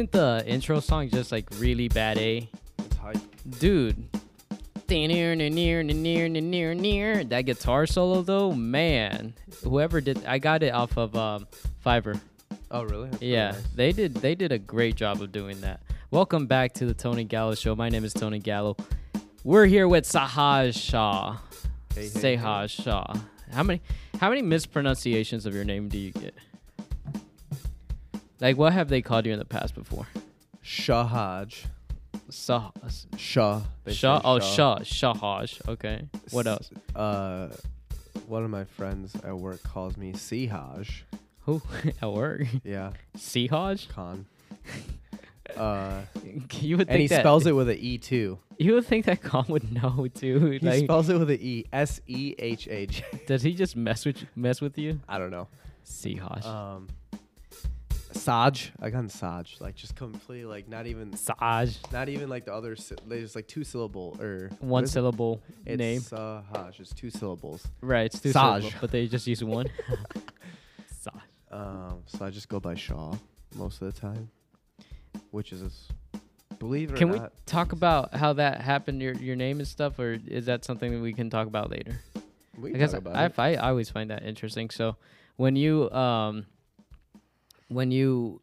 Isn't the intro song just like really bad A? It's hype. Dude. Near, near, near, near, near. That guitar solo though, man. Whoever did I got it off of um Fiverr. Oh, really? That's Yeah, nice. they did they did a great job of doing that. Welcome back to the Tony Gallo show. My name is Tony Gallo. We're here with Sahaj Shah. Hey, hey, hey. Sahaj Shah. How many how many mispronunciations of your name do you get? Like what have they called you in the past before? Shahaj. Sah Shah. Shah oh Shah Shahaj. Okay. What else? Uh, one of my friends at work calls me Sihaj. Who at work? Yeah, Sihaj? Khan. Uh, You would think and he that spells it with an E too. You would think that Khan would know too. He Like, spells it with an E. S E H A J. does he just mess with mess with you? I don't know. Sihaj. Um, Saj. I got Saj. Like just completely like not even Saj. not even like the other. sy- There's like two syllable or One is it? syllable It's name. Sahaj. It's two syllables. Right, it's two Saj. syllables, but they just use one. Saj. Um, so I just go by Shaw most of the time, which is, believe it Can or we not, talk about how that happened, your your name and stuff, or is that something that we can talk about later? we talk about I. I I always find that interesting. So when you um when you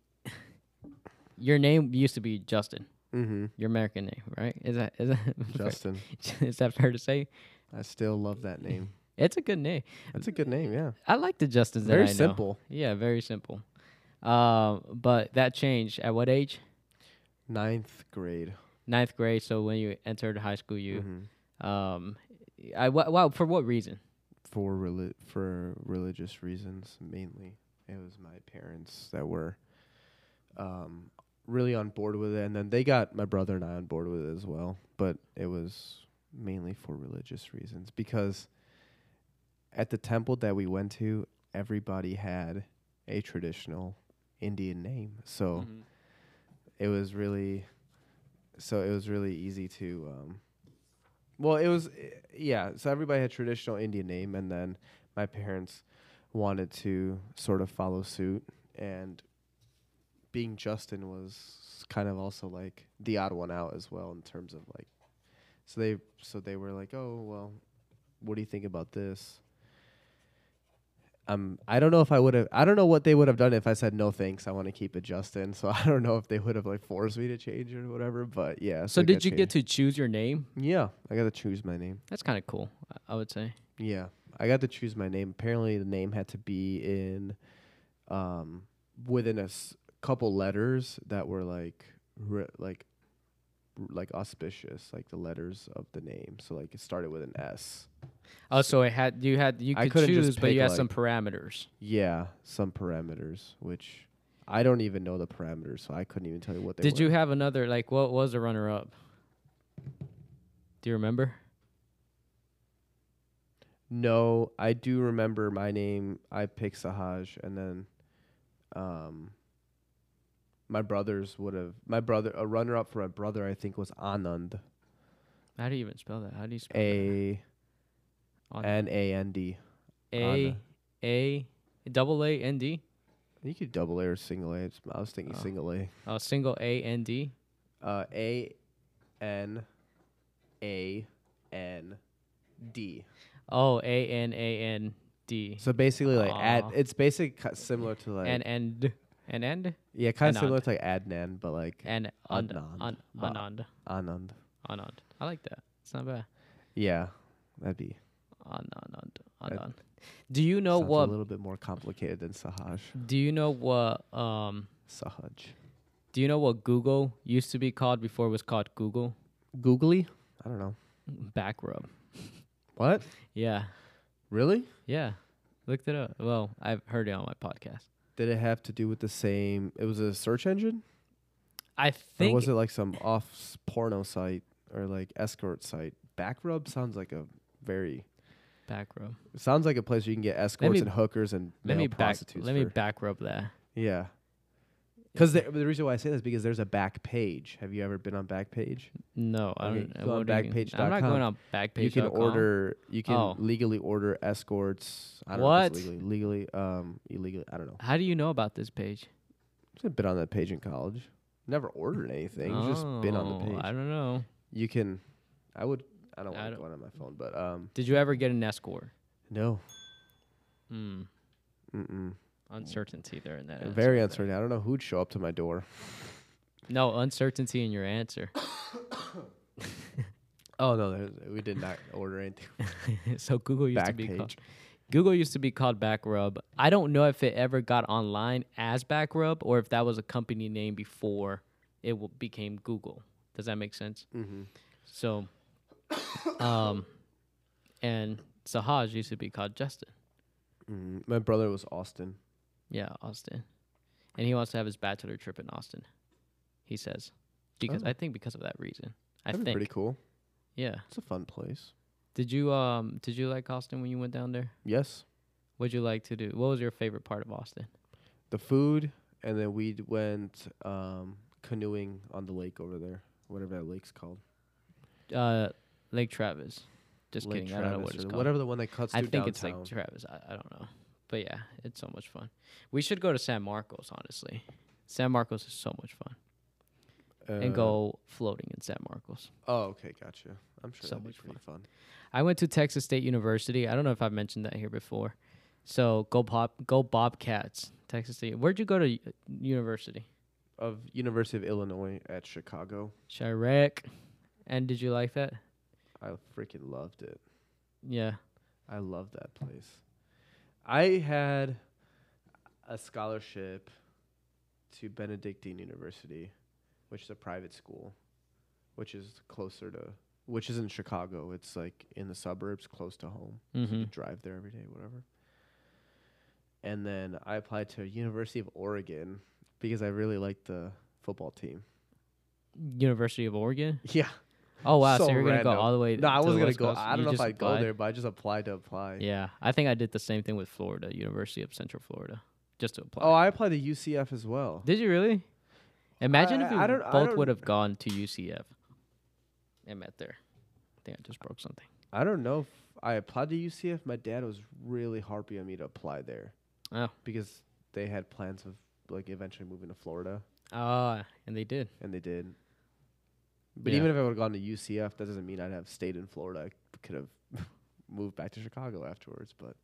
your name used to be Justin, Mm-hmm. your American name, right? Is that is that Justin. is that fair to say? I still love that name. It's a good name. That's a good name. Yeah. I like the Justins Very simple. Yeah, very simple. Um, but that changed at what age? Ninth grade. Ninth grade. So when you entered high school, you Mhm. um, I wow for what reason? For reli- for religious reasons mainly. It was my parents that were um, really on board with it, and then they got my brother and I on board with it as well. But it was mainly for religious reasons because at the temple that we went to, everybody had a traditional Indian name, so Mhm. it was really so it was really easy to um well it was yeah so everybody had traditional indian name and then my parents wanted to sort of follow suit and being justin was kind of also like the odd one out as well in terms of like so they so they were like oh well what do you think about this um, I don't know if I would have. I don't know what they would have done if I said no thanks. I want to keep it Justin. So I don't know if they would have like forced me to change or whatever. But yeah. So it did you get to choose your name? Yeah, I got to choose my name. That's kind of cool. I would say. Yeah, I got to choose my name. Apparently, the name had to be in, um, within a s- couple letters that were like, re- like, r- like auspicious, like the letters of the name. So like it started with an S. Oh, so it had you had you I could just choose, but you had like- some parameters. Yeah, some parameters, which I don't even know the parameters, so I couldn't even tell you what they Did were. you have another like what was the runner up? Do you remember? No, I do remember my name. I picked Sahaj, and then, um, my brothers would have. My brother, a runner up for my brother, I think was Anand. How do you even spell that? How do you spell A? N A N D. A. A double A N D. You could double A or single A. I was thinking Oh. single A. Oh, single A N D. Uh, A N A N D. Oh, A N A N D. So basically, like ad. It's basically similar to like and and and and yeah, kind of similar to like Adnan, but like and and Anand. Anand. Anand. Anand. I like that. It's not bad. Yeah, that'd be. Anand. Anand. Do you know sounds what? A little bit more complicated than Sahaj. Do you know what? Um. Sahaj. Do you know what Google used to be called before it was called Google? Googly? I don't know. Back rub. What? Yeah. Really? Yeah. Looked it up. Well, I've heard it on my podcast. Did it have to do with the same? It was a search engine, I think. or was it like some off porno site or like escort site? Backrub sounds like a very. back rub. It sounds like a place where you can get escorts me- and hookers and Let male me back. prostitutes. Let me back rub that. Yeah. Because the, the reason why I say this is because there's a back page. Have you ever been on Backpage? No, I Okay, don't. go on what do you- I'm not going on backpage. you can order. You can Oh. legally order escorts. I don't know if it's What? legally, legally, um, illegally. I don't know. How do you know about this page? I've been on that page in college. Never ordered anything. Just been on the Oh, page. I don't know. You can. I would. I don't I want to don't- go on my phone, but um, Did you ever get an escort? no. Hmm. Mm-mm. Uncertainty there in that. answer Very there. uncertain. I don't know who'd show up to my door. No uncertainty in your answer. Oh no, there's, we did not order anything. so Google used to Back be called page. Google used to be called Backrub. I don't know if it ever got online as Backrub or if that was a company name before it w- became Google. Does that make sense? Mm-hmm. So, um, and Sahaj used to be called Justin. Mm, my brother was Austin. Yeah, Austin, and he wants to have his bachelor trip in Austin. He says because Oh. I think because of that reason. I That'd think. pretty cool. Yeah. It's a fun place. Did you um did you like Austin when you went down there? Yes, What'd you like to do? What was your favorite part of Austin? the food, and then we went um, canoeing on the lake over there, whatever that lake's called. Uh, Lake Travis. Just Lake kidding. I don't know what it's called. Whatever the one that cuts I think it's downtown. Lake Travis. I, I don't know. But yeah, it's so much fun. We should go to San Marcos, honestly. San Marcos is so much fun. and Uh, go floating in San Marcos. Oh, okay, gotcha. I'm sure So that'd be pretty fun. I went to Texas State University. I don't know if I've mentioned that here before. So go pop, go Bobcats, Texas State. Where'd you go to uh, university? Of University of Illinois at Chicago, Chirac. And did you like that? I freaking loved it. Yeah. I love that place. I had a scholarship to Benedictine University, which is a private school, which is closer to, which is in Chicago. It's like in the suburbs, close to home. So Mm-hmm. you drive there every day, whatever. And then I applied to University of Oregon because I really liked the football team. University of Oregon. Yeah. Oh wow! So, So you're gonna go all the way. To No, I wasn't gonna go. Coast? I don't You know if I'd go there, but I just applied to apply. Yeah, I think I did the same thing with Florida, University of Central Florida, just to apply. Oh, I applied to UCF as well. Did you really? Imagine if I- we I both would have gone to UCF and met there. I think I just broke something. I don't know if I applied to UCF. My dad was really harping on me to apply there Oh, because they had plans of like eventually moving to Florida, ah, and they did. and they did. But Yeah. even if I would have gone to UCF, that doesn't mean I'd have stayed in Florida. I could have moved back to Chicago afterwards. But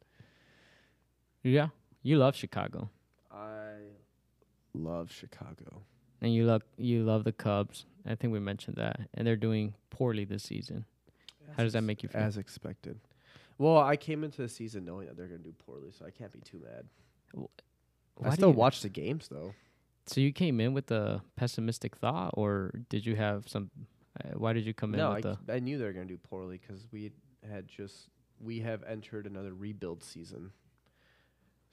Yeah, you love Chicago, I love Chicago. and you love you love the Cubs. I think we mentioned that, and they're doing poorly this season. How does that make you feel? As expected. Well, I came into the season knowing that they're going to do poorly, so I can't be too mad. Why I still watch the games though. So you came in with a pessimistic thought, or did you have some? Uh, why did you come in No, I, with a? c- I knew they were going to do poorly because we had just we have entered another rebuild season.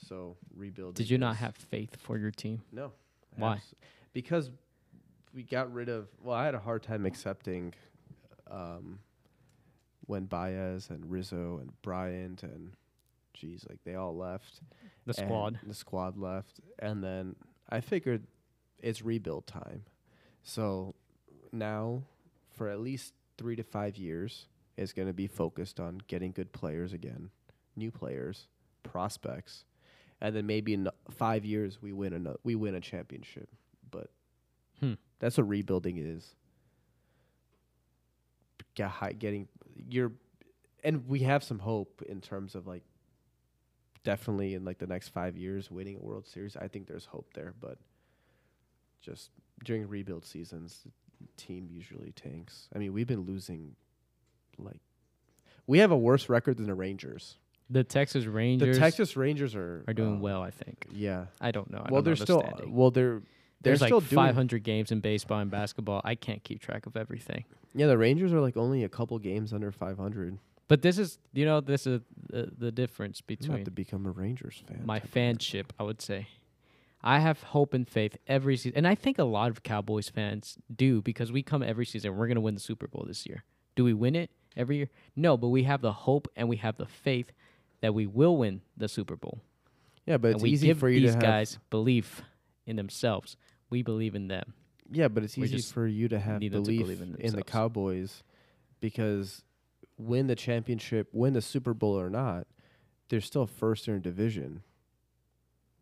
So rebuild. Did you not have faith for your team? No. Why? abs- Because we got rid of. Well, I had a hard time accepting um, when Baez and Rizzo and Bryant and, geez, like they all left. The squad. The squad left, and then I figured it's rebuild time. So now, for at least three to five years, is going to be focused on getting good players again, new players, prospects, and then maybe in five years we win a we win a championship. But Hmm. that's what rebuilding is. Getting your, and we have some hope in terms of like definitely in like the next five years winning a World Series. I think there's hope there, but just during rebuild seasons, the team usually tanks. I mean, we've been losing like we have a worse record than the Rangers. The Texas Rangers the Texas Rangers are are doing uh, well. I think. Yeah. I don't know. I well, don't they're know still well they're they're There's like still doing 500 games in baseball and basketball. I can't keep track of everything. Yeah, the Rangers are like only a couple games under 500. But this is, you know, this is the, the difference You have between to become a Rangers fan. my type of person. fanship, I would say. I have hope and faith every season. And I think a lot of Cowboys fans do because we come every season. We're going to win the Super Bowl this year. Do we win it every year? No, but we have the hope and we have the faith that we will win the Super Bowl. Yeah, but and it's we easy give for you these to have These guys belief in themselves. We believe in them. Yeah, but it's We easy just for you to have need them to belief believe in in, the themselves. Cowboys because win the championship, win the Super Bowl or not, they're still first in their division.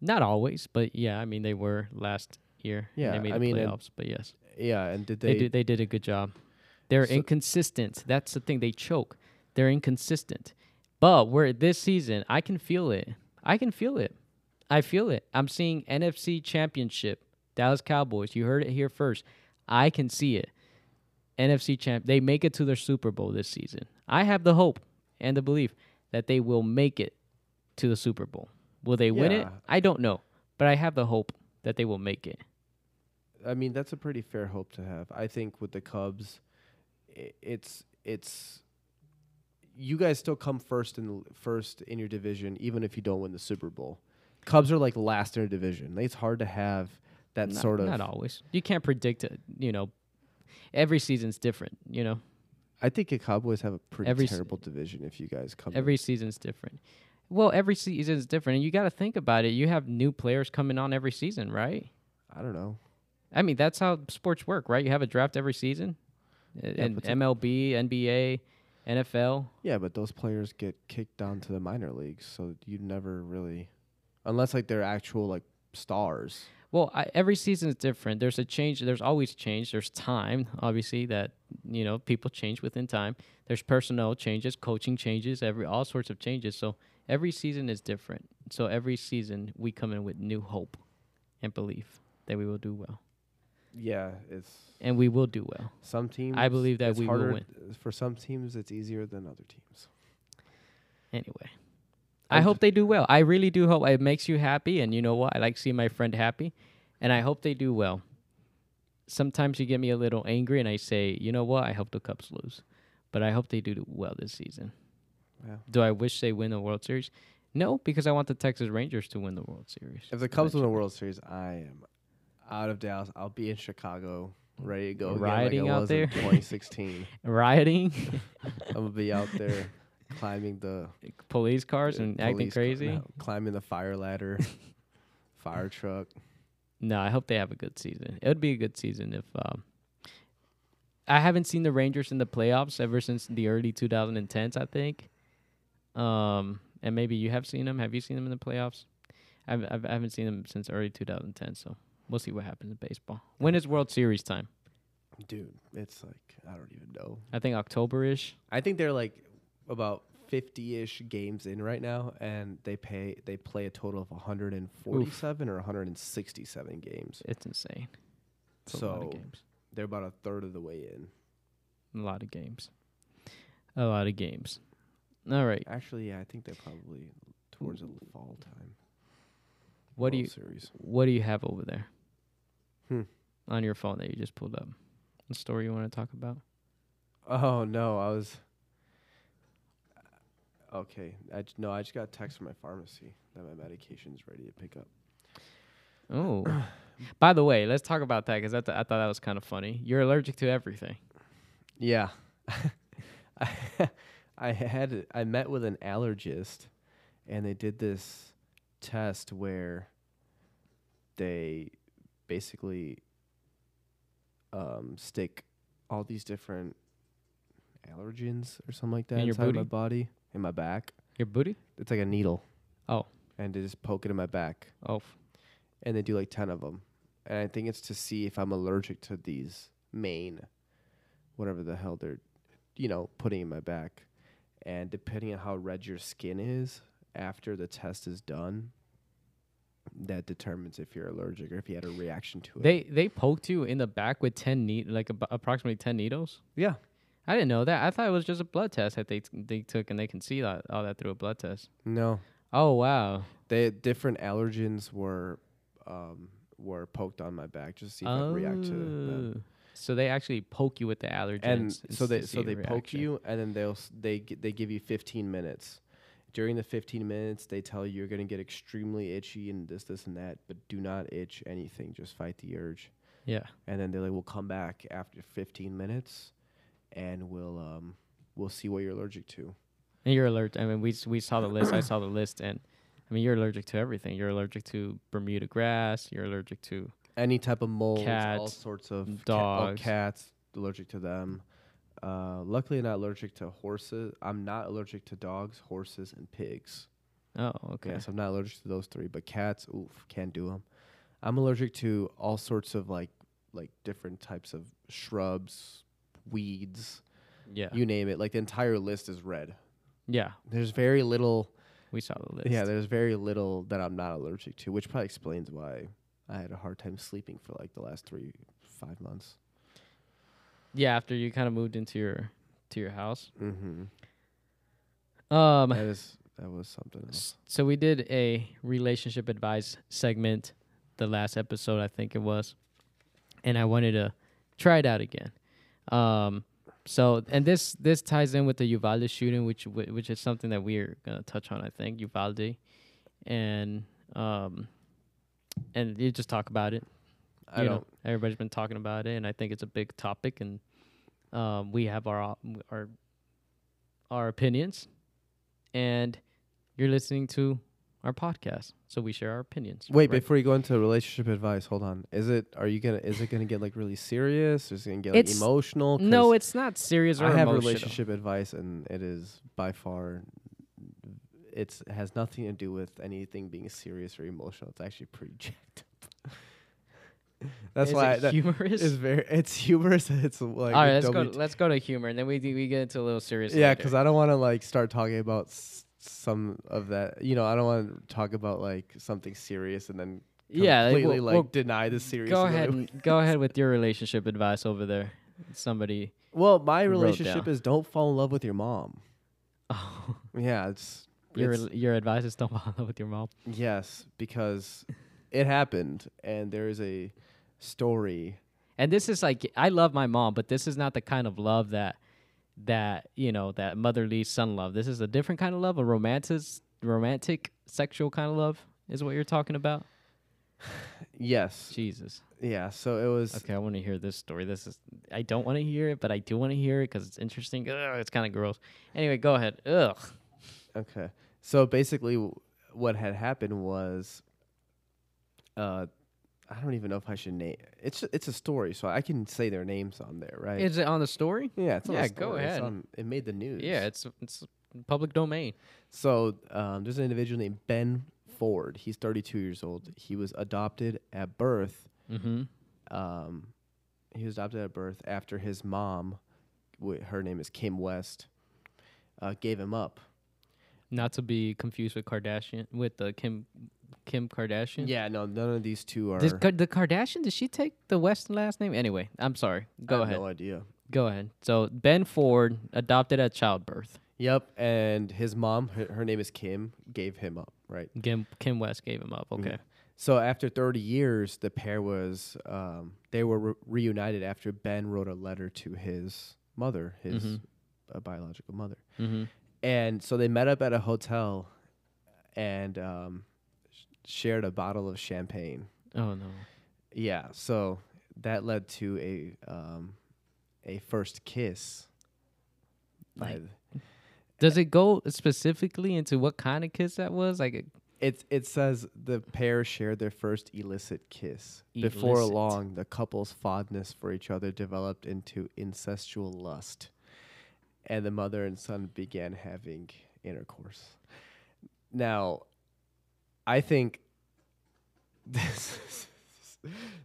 Not always, but yeah, I mean they were last year. Yeah, they made I the mean, playoffs. But yes, Yeah, and did they they? did, they did a good job. They're So- inconsistent. That's the thing. They choke. They're inconsistent. But where this season, I can feel it. I can feel it. I feel it. I'm seeing NFC Championship, Dallas Cowboys. You heard it here first. I can see it. NFC champ. They make it to their Super Bowl this season. I have the hope and the belief that they will make it to the Super Bowl. Will they win it? I don't know, but I have the hope that they will make it. I mean, that's a pretty fair hope to have. I think with the Cubs, it's it's you guys still come first in first in your division, even if you don't win the Super Bowl. Cubs are like last in a division. It's hard to have that not, sort of. not always. You can't predict it. You know, every season's different. You know, I think the Cowboys have a pretty Every terrible division. If you guys come, in. every season's different. Well, every season is different, and you got to think about it. You have new players coming on every season, right? I don't know. I mean, that's how sports work, right? You have a draft every season, Yeah, in the- MLB, NBA, NFL. Yeah, but those players get kicked down to the minor leagues, so you never really, unless like they're actual like stars. Well, I, every season is different. There's a change. There's always change. There's time, obviously, that you know people change within time. There's personnel changes, coaching changes, every all sorts of changes. So every season is different. So every season we come in with new hope and belief that we will do well, Yeah, it's and we will do well. some teams. I believe that we will win. For some teams, it's easier than other teams. Anyway, I hope they do well. I really do hope it makes you happy, and you know what? I like seeing my friend happy, and I hope they do well. Sometimes you get me a little angry, and I say, you know what? I hope the Cubs lose, but I hope they do well this season. Do I wish they win the World Series? No, because I want the Texas Rangers to win the World Series. If the Cubs win the. World Series, I am out of Dallas. I'll be in Chicago, ready to go. again Rioting like out there? in 2016. rioting, I'm gonna be out there climbing the police cars, and acting police ca- crazy. no, climbing the fire ladder, fire truck. No, I hope they have a good season. It would be a good season if um I haven't seen the Rangers in the playoffs ever since the early 2010s, I think. Um and maybe you have seen them. Have you seen them in the playoffs? I've, I've I haven't seen them since early 2010, so we'll see what happens in baseball. When is World Series time? Dude, it's like I don't even know. I think October-ish. I think they're like about 50-ish games in right now, and they pay they play a total of 147 or 167 games. It's insane. It's a lot of So games. they're about a third of the way in. A lot of games. A lot of games. All right. Actually, yeah, I think they're probably towards the fall time. What do you Series? What do you have over there? Hmm. On your phone that you just pulled up. The story you want to talk about? Oh no, I was. Okay, I j- no, I just got a text from my pharmacy that my medication's ready to pick up. Oh. By the way, let's talk about that because I, th- I thought that was kind of funny. You're allergic to everything. Yeah, I I had I met with an allergist, and they did this test where they basically um, stick all these different allergens or something like that In your inside my booty? body, in my back. Your booty? It's like a needle. Oh. And they just poke it in my back, Oh. and they do like ten of them, and I think it's to see if I'm allergic to these main, whatever the hell they're, you know, putting in my back, and depending on how red your skin is after the test is done, that determines if you're allergic or if you had a reaction to it. They they poked you in the back with 10 ne- like ab- approximately 10 needles? yeah, I didn't know that. I thought it was just a blood test that they t- they took and they can see that all that through a blood test. no, Oh, wow. they different allergens were, um, were poked on my back just to see if I react to them. Oh. So they actually poke you with the allergens. and so they so they poke you and then they'll s- they gi- they give you 15 minutes during the 15 minutes they tell you you're going to get extremely itchy and this this and that but do not itch anything just fight the urge Yeah. and then they're like we'll come back after 15 minutes and we'll um we'll see what you're allergic to And you're allergic. I mean, we we saw the list. I saw the list, and I mean, you're allergic to everything. You're allergic to Bermuda grass. You're allergic to any type of molds all sorts of ca- oh, dogs. cats allergic to them uh, luckily not allergic to horses i'm not allergic to dogs horses and pigs oh, okay. Yes, I'm not allergic to those three, but cats, oof, can't do them. I'm allergic to all sorts of like like different types of shrubs, weeds, Yeah. you name it. Like the entire list is red. yeah. There's very little. We saw the list. Yeah, there's very little that I'm not allergic to, which probably explains why I had a hard time sleeping for like the last three, five months. yeah. After you kind of moved into your to your house. Mm-hmm. Um. That is that was something else. So we did a relationship advice segment the last episode, I think it was, and I wanted to try it out again. Um, so and this this ties in with the Uvalde shooting, which which is something that we're gonna touch on, I think Uvalde, and um, and you just talk about it. I you don't. know, everybody's been talking about it, and I think it's a big topic, and um, we have our our our opinions, and you're listening to our podcast, so we share our opinions. Wait, right? before you go into relationship advice, hold on. Is it? Are you gonna? Is it gonna get like really serious? Is it gonna get like emotional? No, it's not serious or I have relationship advice, and it is by far. It's it has nothing to do with anything being serious or emotional. It's actually pretty jacked up. That's Is why it that humorous. is very. It's humorous. It's like All right, let's go. WT Let's go to humor, and then we we get into a little serious. Yeah, because I don't want to like start talking about s- some of that. You know, I don't want to talk about like something serious and then yeah, like, completely we'll- like we'll deny the serious. go ahead. And, go ahead with your relationship advice over there. Somebody. Well, my relationship is don't fall in love with your mom. Oh, Yeah, it's your it's- your advice is don't fall in love with your mom. yes because it happened and there is a story. And this is like I love my mom, but this is not the kind of love that that you know that motherly son love. This is a different kind of love, a romantic, romantic, sexual kind of love is what you're talking about. Yes, Jesus. yeah. So it was Okay, I want to hear this story. This is I don't want to hear it, but I do want to hear it because it's interesting. Ugh, it's kind of gross. Anyway, go ahead. Ugh. okay. So basically, w- what had happened was, uh, I don't even know if I should name. It's it's a story, so I can say their names on there, right? Is it on the story? yeah, it's on yeah, the go ahead. on- it made the news. Yeah, it's it's public domain. So um, there's an individual named Ben Ford. He's 32 years old. He was adopted at birth. Mm-hmm. Um, he was adopted at birth after his mom, wh- her name is Kim West, uh, gave him up. Not to be confused with Kardashian with the Kim Kim Kardashian. Yeah, no, none of these two are. Does Ka- the Kardashian did she take the West last name? Anyway, I'm sorry. I Go have ahead. No idea. Go ahead. So Ben Ford adopted at childbirth. Yep, and his mom, her, her name is Kim, gave him up. Right. Kim Kim West gave him up. Okay. Yeah. So after 30 years, the pair was um, they were re- reunited after Ben wrote a letter to his mother, his Mhm. uh, biological mother. Mm-hmm. and so they met up at a hotel and um, shared a bottle of champagne. Oh no. Yeah, so that led to a um, a first kiss. Like- Does it go specifically into what kind of kiss that was? Like, it it says the pair shared their first illicit kiss. Before long, the couple's fondness for each other developed into incestual lust, and the mother and son began having intercourse. Now, I think this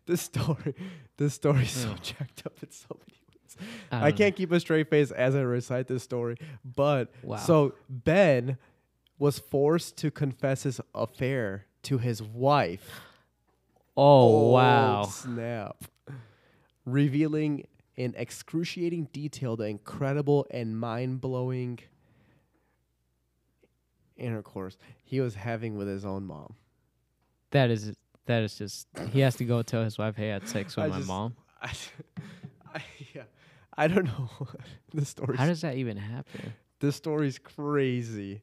this story this story is so hmm. jacked up in so many ways. I, I don't know. can't keep a straight face as I recite this story, but Wow. so Ben was forced to confess his affair to his wife. Oh, oh wow. Snap. Revealing in excruciating detail the incredible and mind blowing intercourse he was having with his own mom. That is that is just he has to go tell his wife, "Hey, I had sex with I my just- mom." I, I, yeah, I don't know. the story. How does that even happen? this story's crazy.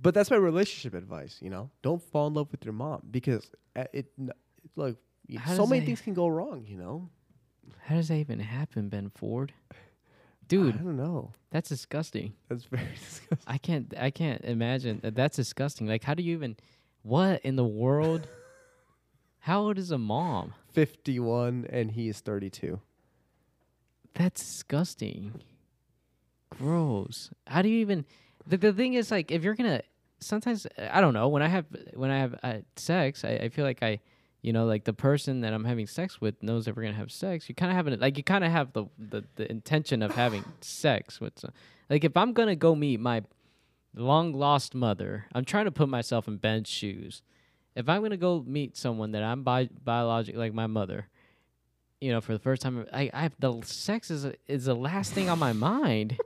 But that's my relationship advice, you know? Don't fall in love with your mom because uh, it, n- look, How so many things can go wrong, you know? How does that even happen, Ben Ford? I don't know. that's disgusting. That's very disgusting. I can't I can't imagine that that's disgusting. Like how do you even what in the world? How old is a mom? 51 and he is 32. That's disgusting. Gross. How do you even the, the thing is like if you're gonna sometimes I don't know when I have when I have uh, sex I, I feel like I You know, like the person that I'm having sex with knows that we're gonna have sex. You kind of have it, like you kind of have the, the the intention of having sex with. Some, like if I'm gonna go meet my long lost mother, I'm trying to put myself in Ben's shoes. If I'm gonna go meet someone that I'm bi- biologic like my mother, you know, for the first time, I, I have the sex is is the last thing on my mind.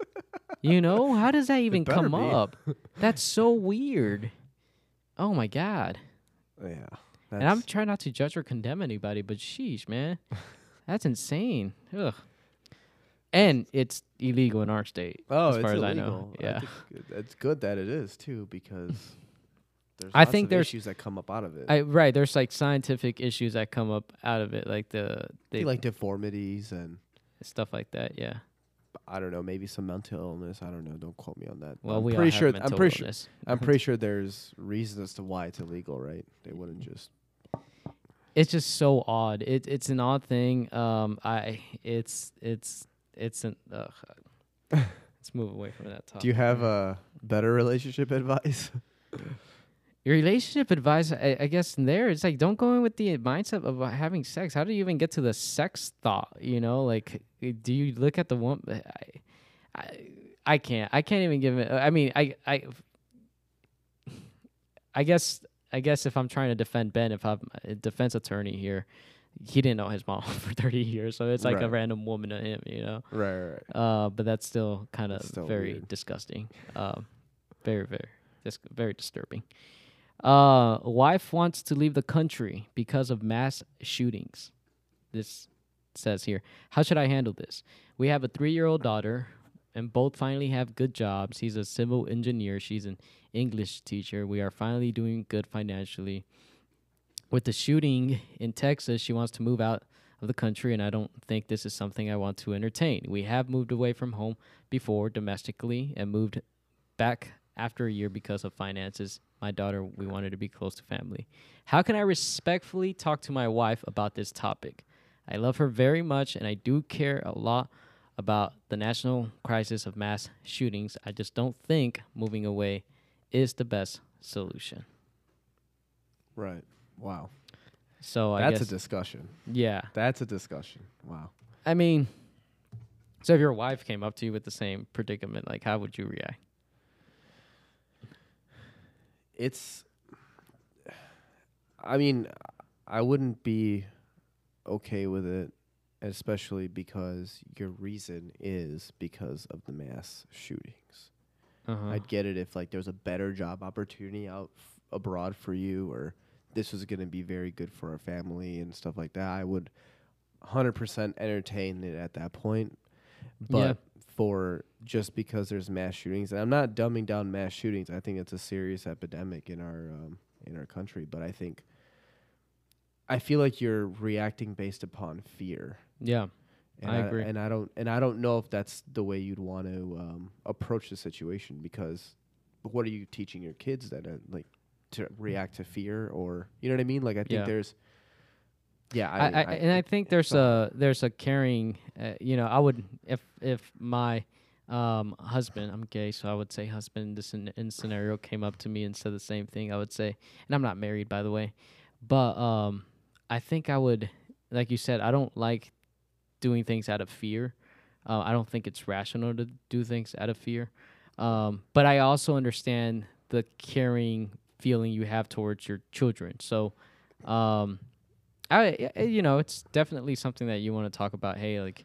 you know, how does that even come be. up? That's so weird. Oh my god. Yeah. And I'm trying not to judge or condemn anybody, but sheesh, man, that's insane. Ugh. And it's illegal in our state, oh, as it's far as illegal. I know. Yeah. it- it's good that it is too because there's I think there's- issues that come up out of it. I right. There's like scientific issues that come up out of it, like the they, like deformities and stuff like that. Yeah. I don't know, maybe some mental illness. I don't know. Don't quote me on that. Well, I'm we pretty sure. I'm pretty sure. I'm pretty sure there's reasons as to why it's illegal, right? They wouldn't just. it's just so odd. It it's an odd thing. Um, I it's it's it's an. Let's move away from that topic. Do you have a better relationship advice? Your relationship advice, I, I guess, in there, it's like don't go in with the mindset of uh, having sex. How do you even get to the sex thought? You know, like, do you look at the one? I, I, I can't. I can't even give it. I mean, I, I, I guess, I guess if I'm trying to defend Ben, if I'm a defense attorney here, he didn't know his mom for 30 years, so it's like a random woman to him, you know. right, right, right. Uh, but that's still kind of very weird. disgusting. Um, very, very, dis- very disturbing. Uh, wife wants to leave the country because of mass shootings. This says here. How should I handle this? We have a three-year-old daughter, and both finally have good jobs. He's a civil engineer. She's an English teacher. We are finally doing good financially. With the shooting in Texas, she wants to move out of the country, and I don't think this is something I want to entertain. We have moved away from home before domestically and moved back after a year because of finances. My daughter, we wanted to be close to family. How can I respectfully talk to my wife about this topic? I love her very much, and I do care a lot about the national crisis of mass shootings. I just don't think moving away is the best solution. Right. Wow. So I That's guess, a discussion. yeah. That's a discussion. Wow. I mean, so if your wife came up to you with the same predicament, like how would you react? It's. I mean, I wouldn't be okay with it, especially because your reason is because of the mass shootings. Uh-huh. I'd get it if like there was a better job opportunity out f- abroad for you, or this was going to be very good for our family and stuff like that. I would 100% entertain it at that point. But Yeah. for just because there's mass shootings, and I'm not dumbing down mass shootings. I think it's a serious epidemic in our um, in our country. But I think I feel like you're reacting based upon fear. yeah. And I agree. and I don't and I don't know if that's the way you'd want to um, approach the situation because what are you teaching your kids then? Uh, like to react to fear or you know what I mean? Like I think Yeah. there's yeah, I, I, and I think there's a there's a caring. Uh, you know, I would if if my um, husband, I'm gay, so I would say husband. This in, in scenario came up to me and said the same thing. I would say, and I'm not married, by the way, but um, I think I would, like you said, I don't like doing things out of fear. Uh, I don't think it's rational to do things out of fear. Um, but I also understand the caring feeling you have towards your children. So, um, I, you know, it's definitely something that you want to talk about. Hey, like,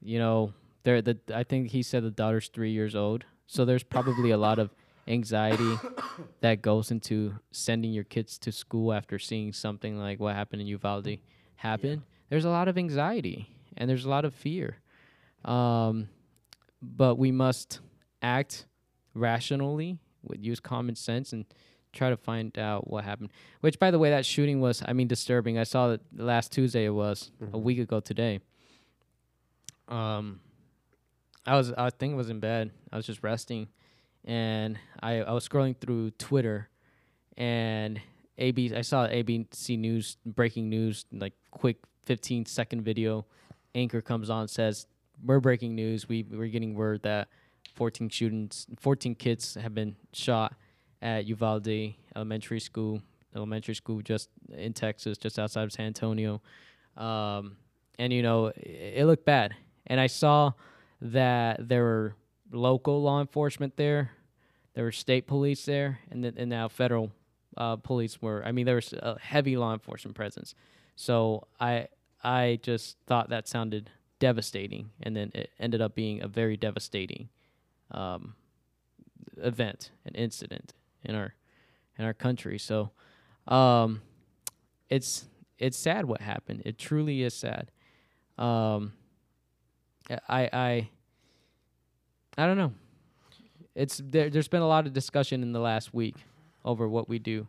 you know, there, the I think he said the daughter's three years old, so there's probably a lot of anxiety that goes into sending your kids to school after seeing something like what happened in Uvalde happen. There's a lot of anxiety and there's a lot of fear, um, but we must act rationally, with use common sense, and try to find out what happened. Which, by the way, that shooting was, I mean, disturbing. I saw it last Tuesday. It was a Mhm. week ago today. Um, I was, I think, was in bed. I was just resting, and I, I was scrolling through Twitter, and AB, I saw ABC News breaking news, like quick 15 second video. Anchor comes on, says, "We're breaking news. We we're getting word that 14 students, 14 kids have been shot at Uvalde Elementary School. elementary school just in Texas, just outside of San Antonio, um, and you know it, it looked bad. And I saw that there were local law enforcement there, there were state police there, and then and now federal uh, police were. I mean, there was a heavy law enforcement presence. So I I just thought that sounded devastating, and then it ended up being a very devastating um, event, an incident in our in our country. So um, it's it's sad what happened. It truly is sad. Um, I I I don't know. It's there. There's been a lot of discussion in the last week over what we do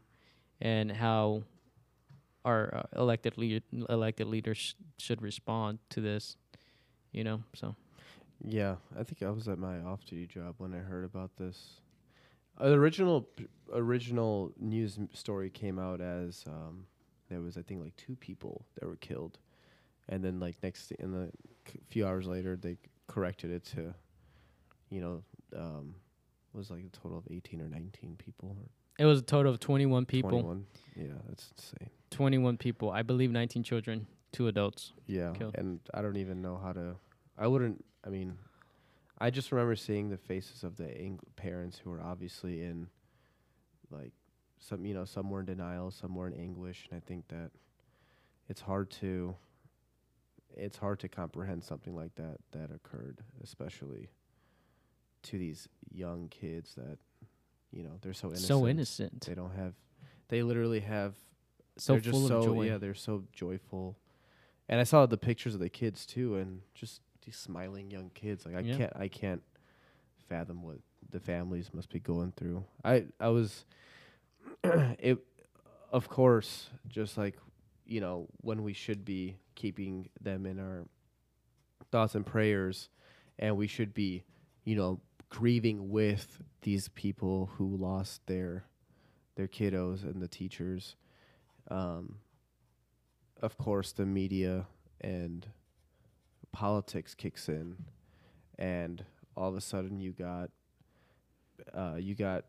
and how our uh, elected elected leaders sh- should respond to this. You know, so Yeah, I think I was at my off-duty job when I heard about this. Uh, the original p- original news m- story came out as um, there was I think like two people that were killed, and then like next in the c- few hours later they c- corrected it to, you know, um, was like a total of eighteen or nineteen people. Or it was a total of 21 people. 21. Yeah, that's insane. 21 people. I believe 19 children, two adults. Yeah, killed. and I don't even know how to. I wouldn't. I mean, I just remember seeing the faces of the Eng- parents who were obviously in, like, some you know, some were in denial, some were in anguish, and I think that it's hard to. It's hard to comprehend something like that that occurred, especially to these young kids that, you know, they're so innocent. So innocent. They don't have. They literally have So they're just full so of joy. yeah they're so joyful and i saw the pictures of the kids too and just these smiling young kids like i Yeah. can't i can't fathom what the families must be going through i i was it of course just like you know when we should be keeping them in our thoughts and prayers and we should be you know grieving with these people who lost their their kiddos and the teachers um, of course the media and politics kicks in and all of a sudden you got uh, you got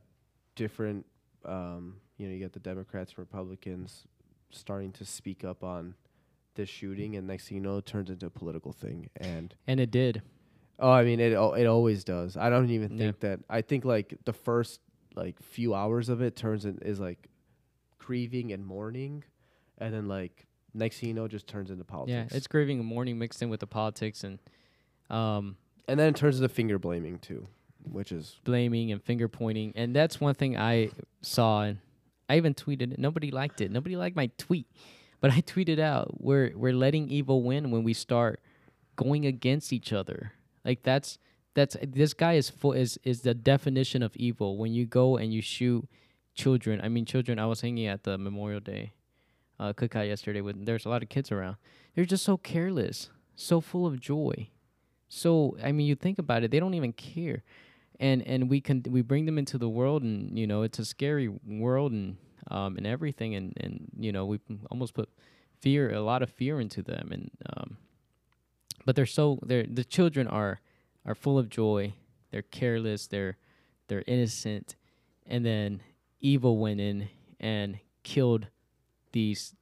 different um, you know you got the democrats and republicans starting to speak up on this shooting and next thing you know it turns into a political thing and and it did. Oh, I mean it. It always does. I don't even Yeah. think that. I think like the first like few hours of it turns in is like grieving and mourning, and then like next thing you know, just turns into politics. Yeah, it's grieving and mourning mixed in with the politics and um, and then it turns into finger blaming too, which is blaming and finger pointing. And that's one thing I saw, and I even tweeted it. Nobody liked it. Nobody liked my tweet, but I tweeted out, "We're we're letting evil win when we start going against each other." Like that's that's this guy is full is is the definition of evil. When you go and you shoot children, I mean children. I was hanging at the Memorial Day uh, cookout yesterday with there's a lot of kids around. They're just so careless, so full of joy. So I mean, you think about it, they don't even care, and and we can we bring them into the world, and you know it's a scary world, and um and everything, and and you know we almost put fear, a lot of fear into them, and um, but they're so they're the children are are full of joy, they're careless, they're they're innocent, and then evil went in and killed these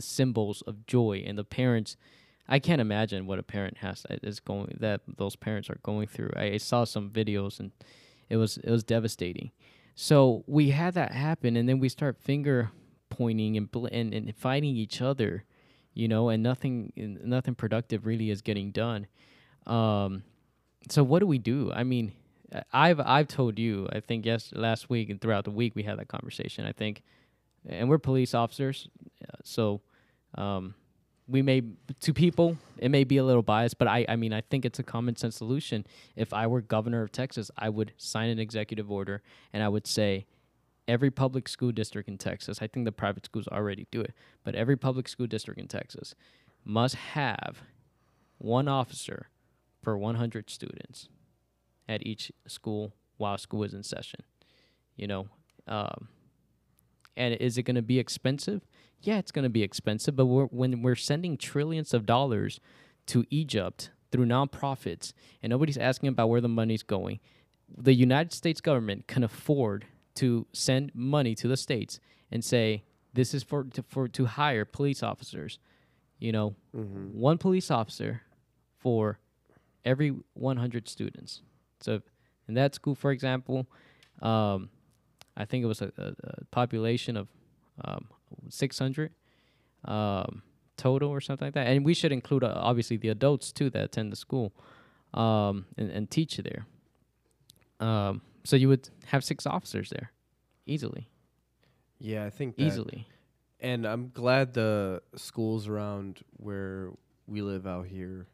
symbols of joy, and the parents I can't imagine what a parent has uh, is going that those parents are going through. I, I saw some videos and it was it was devastating. So we had that happen, and then we start finger pointing and bl- and, and fighting each other, you know, and nothing nothing productive really is getting done. Um, so what do we do? I mean, I've I've told you. I think yes, last week and throughout the week we had that conversation. I think, and we're police officers, uh, so. Um, we may to people it may be a little biased but i i mean i think it's a common sense solution if i were governor of texas i would sign an executive order and i would say every public school district in texas i think the private schools already do it but every public school district in texas must have one officer per 100 students at each school while school is in session you know um, and is it going to be expensive? Yeah, it's going to be expensive, but we're, when we're sending trillions of dollars to Egypt through nonprofits and nobody's asking about where the money's going, the United States government can afford to send money to the states and say, This is for to, for to hire police officers. You know, Mm-hmm. one police officer for every 100 students. So in that school, for example, um, I think it was a, a, a population of um, 600 um, total or something like that. And we should include uh, obviously the adults too that attend the school um, and, and teach there. So you would have six officers there easily, Yeah, I think that, easily. and I'm glad the schools around where we live out here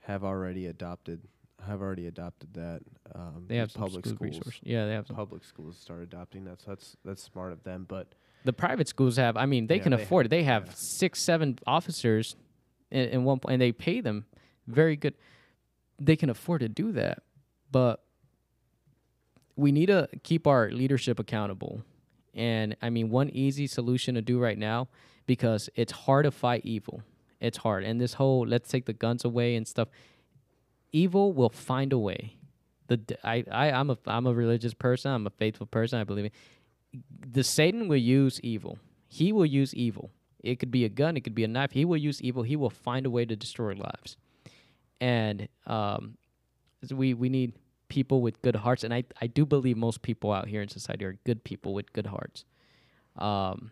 have already adopted have already adopted that. Um, They have public school schools. resource. Yeah, they have some. Public schools start adopting that, so that's that's smart of them. But The private schools have. I mean, they Yeah, can they afford it. They have yeah. six, seven officers in, in one point, and they pay them very good. They can afford to do that, but we need to keep our leadership accountable. And I mean, one easy solution to do right now, because it's hard to fight evil. It's hard, and this whole let's take the guns away and stuff. Evil will find a way. The I I I'm a I'm a religious person. I'm a faithful person. I believe in the Satan will use evil. He will use evil. It could be a gun, it could be a knife. He will use evil. He will find a way to destroy lives. And um, we we need people with good hearts, and I I do believe most people out here in society are good people with good hearts. Um,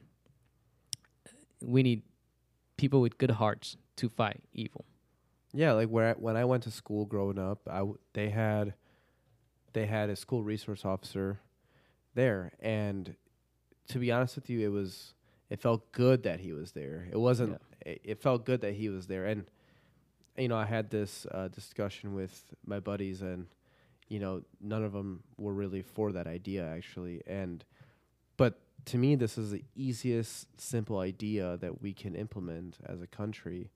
we need people with good hearts to fight evil. yeah, like where I, when I went to school growing up, I w- they had they had a school resource officer there, and to be honest with you, it was it felt good that he was there. It wasn't. It, it felt good that he was there, and you know, I had this uh, discussion with my buddies, and you know, none of them were really for that idea actually, and but to me, this is the easiest, simple idea that we can implement as a country,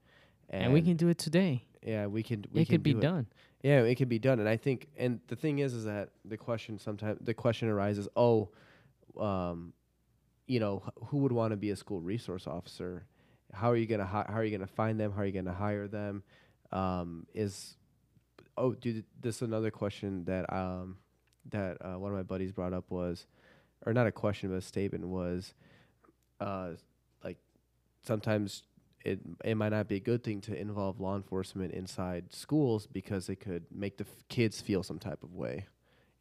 And, we can do it today. yeah, we can. We it can could be do done. yeah, it could be done, and I think, and the thing is, is that the question sometimes the question arises, oh, um, you know, who would want to be a school resource officer? How are you gonna hi- how are you gonna find them? How are you gonna hire them? Um, is oh, dude, this is another question that um that uh, one of my buddies brought up was, or not a question, but a statement was, uh, like sometimes it it might not be a good thing to involve law enforcement inside schools because it could make the f- kids feel some type of way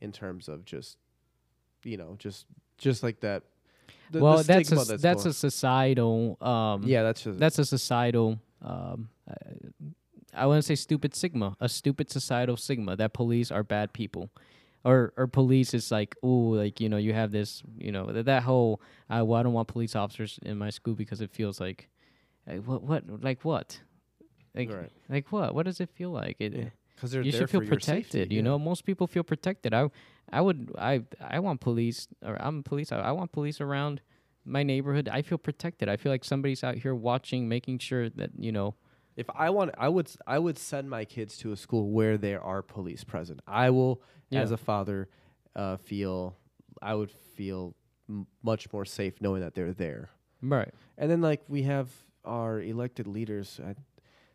in terms of just you know just just like that the- the well, that's a, stigma s- that's a societal. Um, yeah that's just that's a societal um uh, i want to say stupid sigma a stupid societal sigma that police are bad people. Or or police is like oh like you know you have this you know that, that whole uh, well, i don't want police officers in my school because it feels like like what what like what? Like Right. like what? What does it feel like? It Yeah. you should feel protected safety, you yeah. know? Most people feel protected. I i would i i want police or i'm police I, I want police around my neighborhood. I feel protected. I feel like somebody's out here watching making sure that you know if i want i would i would send my kids to a school where there are police present i will as a father uh, feel i would feel m- much more safe knowing that they're there right And then like we have our elected leaders. I,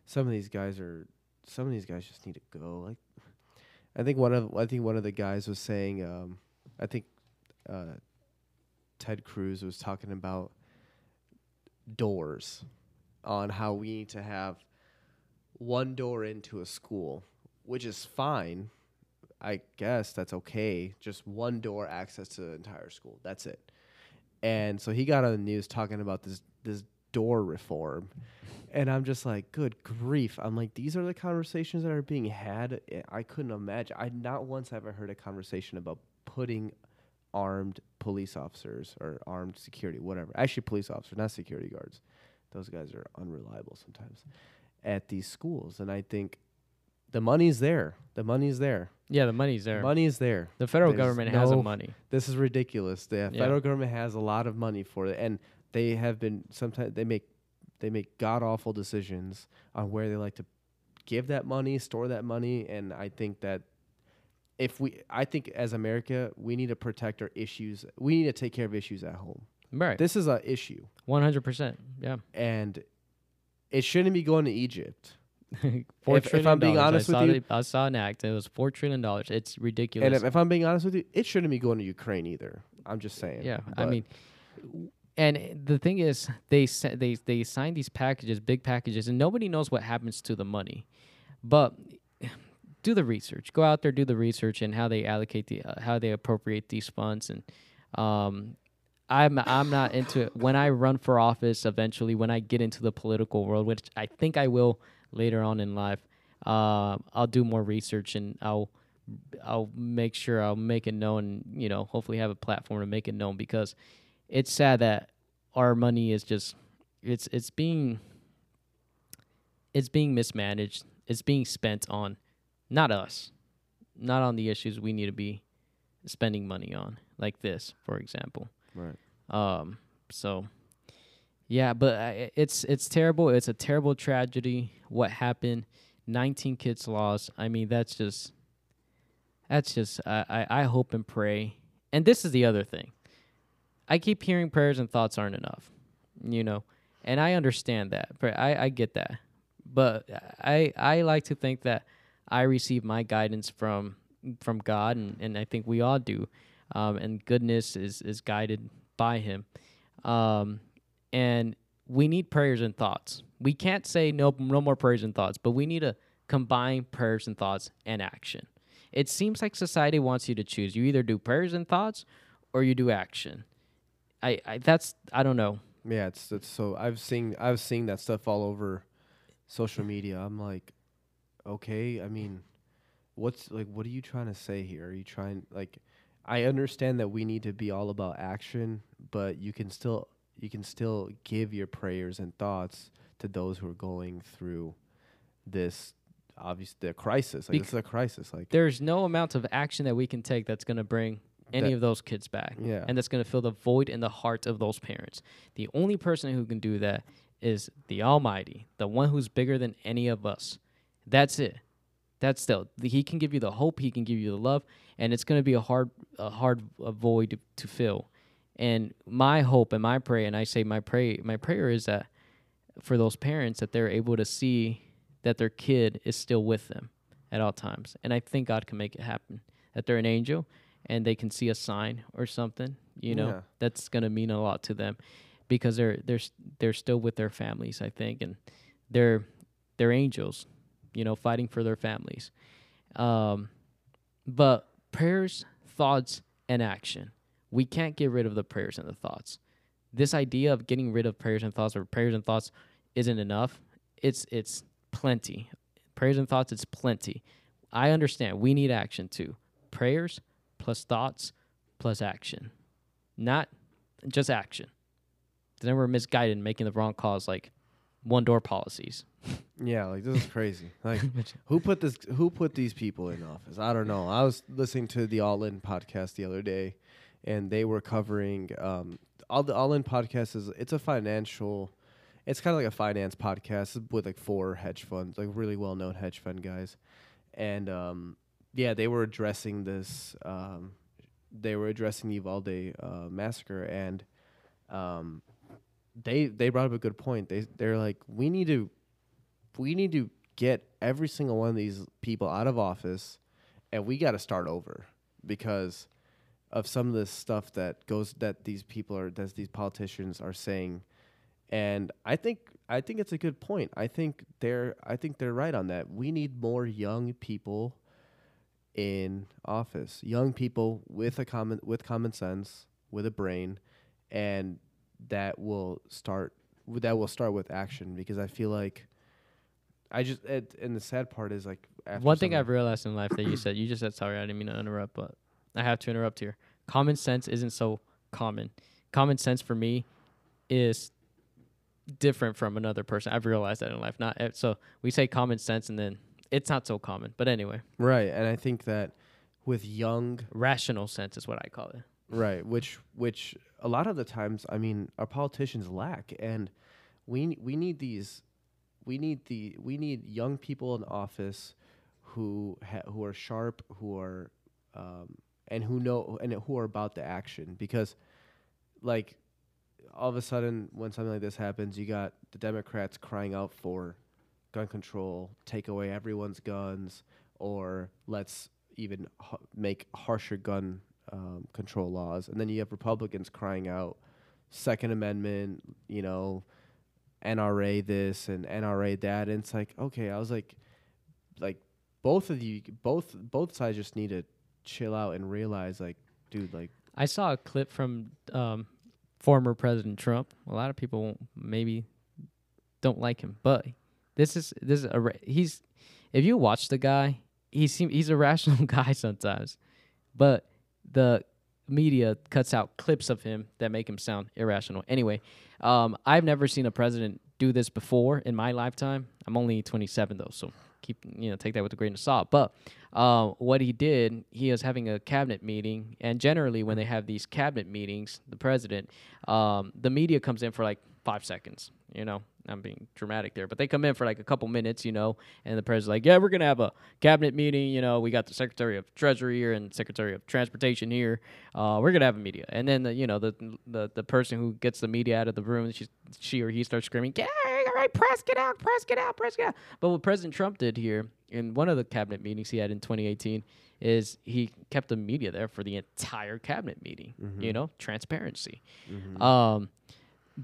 some of these guys are. Some of these guys just need to go. Like, I think one of I think one of the guys was saying. Um, I think uh, Ted Cruz was talking about doors, on how we need to have one door into a school, which is fine. I guess that's okay. Just one door access to the entire school. That's it. And so he got on the news talking about this this door reform. And I'm just like, good grief. I'm like, these are the conversations that are being had. I- couldn't imagine. I not once have I heard a conversation about putting armed police officers or armed security, whatever. Actually, police officers, not security guards. Those guys are unreliable sometimes at these schools. And I think the money's there. The money's there. yeah the money's there Money is there. the federal There's government has the money This is ridiculous. The Yeah. federal government has a lot of money for it, and they have been sometimes they make they make god awful decisions on where they like to give that money, store that money, and I think that if we, I think as America, we need to protect our issues. We need to take care of issues at home. right This is a issue, 100% yeah and it shouldn't be going to Egypt. Four If- if I'm being dollars. honest with you- the- I saw an act. And It was four trillion dollars. It's ridiculous. And if, if I'm being honest with you, it shouldn't be going to Ukraine either. I'm just saying. Yeah, I mean, and the thing is, they they they sign these packages, big packages, and nobody knows what happens to the money. But do the research. Go out there, do the research, and how they allocate the uh, how they appropriate these funds. And um, I'm I'm not into it. When I run for office, eventually, when I get into the political world, which I think I will later on in life, uh, I'll do more research and I'll I'll make sure I'll make it known. You know, hopefully have a platform to make it known because it's sad that our money is just it's it's being it's being mismanaged. It's being spent on not us, not on the issues we need to be spending money on, like this, for example. Right. Um. So, yeah, but I- it's it's terrible. It's a terrible tragedy. What happened? Nineteen kids lost. I mean, that's just that's just. I I, I hope and pray. And this is the other thing. I keep hearing prayers and thoughts aren't enough, you know, and I understand that. I I get that. But I I like to think that I receive my guidance from from God, and, and I think we all do. Um, and goodness is is guided by Him. Um, and we need prayers and thoughts. We can't say no no more prayers and thoughts, but we need to combine prayers and thoughts and action. It seems like society wants you to choose. You either do prayers and thoughts or you do action. I, I that's I don't know. Yeah, it's it's so I've seen I've seen that stuff all over social media. I'm like, okay, I mean, what's like what are you trying to say here? Are you trying like I understand that we need to be all about action, but you can still you can still give your prayers and thoughts to those who are going through this obvious the crisis. Like Bec- this is a crisis. Like There's no amount of action that we can take that's going to bring any of those kids back. Yeah. And that's going to fill the void in the heart of those parents. The only person who can do that is the Almighty, the one who's bigger than any of us. That's it. That's still he can give you the hope, he can give you the love, and it's going to be a hard a hard uh void to, to fill. And my hope and my prayer, and I say my pray my prayer is that for those parents that they're able to see that their kid is still with them at all times. And I think God can make it happen. That they're an angel and they can see a sign or something, you know, Yeah. that's going to mean a lot to them because they're they're they're still with their families, I think, and they're they're angels, you know, fighting for their families. Um, but prayers, thoughts, and action. We can't get rid of the prayers and the thoughts. This idea of getting rid of prayers and thoughts or prayers and thoughts isn't enough. It's it's plenty. Prayers and thoughts, it's plenty. I understand. We need action too. Prayers plus thoughts plus action. Not just action. Then we're misguided making the wrong calls like one door policies. yeah, like this is crazy. Like who put this who put these people in office? I don't know. I was listening to the All In podcast the other day and they were covering um all the All In podcast is it's a financial it's kind of like a finance podcast with like four hedge funds, like really well known hedge fund guys. And um yeah, they were addressing this um they were addressing the Uvalde uh, massacre and um they they brought up a good point. They they're like we need to we need to get every single one of these people out of office and we got to start over because of some of the stuff that goes that these people are that these politicians are saying. And i think i think it's a good point. I think they're i think they're right on that. We need more young people in office young people with a common with common sense with a brain and that will start that will start with action because i feel like I just it, and the sad part is like after One thing I've realized in life that you said, you just said, sorry, I didn't mean to interrupt, but I have to interrupt here. Common sense isn't so common. Common sense for me is different from another person. I've realized that in life. Not eh, so we say common sense and then it's not so common. But anyway, right, and I think that with young rational sense is what I call it. Right, which which a lot of the times I mean our politicians lack, and we we need these we need the we need young people in office who ha- who are sharp, who are um, and who know and who are about the action because like all of a sudden when something like this happens you got the democrats crying out for gun control take away everyone's guns or let's even h- make harsher gun um, control laws. And then you have republicans crying out Second Amendment, you know, NRA this and NRA that, and it's like okay, I was like, like both of you, both both sides just need to chill out and realize like, dude, like I saw a clip from um, former President Trump. A lot of people maybe don't like him, but this is this is a ra- he's if you watch the guy, he seem he's a rational guy sometimes, but the media cuts out clips of him that make him sound irrational. Anyway, um, I've never seen a president do this before in my lifetime. I'm only 27 though, so keep you know take that with a grain of salt. But uh, what he did, he was having a cabinet meeting, and generally when they have these cabinet meetings, the president, um, the media comes in for like five seconds. You know, I'm being dramatic there, but they come in for like a couple minutes, you know, and the president's like, "Yeah, we're gonna have a cabinet meeting. You know, we got the Secretary of Treasury here and Secretary of Transportation here. Uh, we're gonna have a media." And then the, you know the the the person who gets the media out of the room, she she or he starts screaming, "Get out! All right, press, get out! Press, get out! Press, get out!" But what President Trump did here in one of the cabinet meetings he had in 2018 is he kept the media there for the entire cabinet meeting. You know, transparency. Um,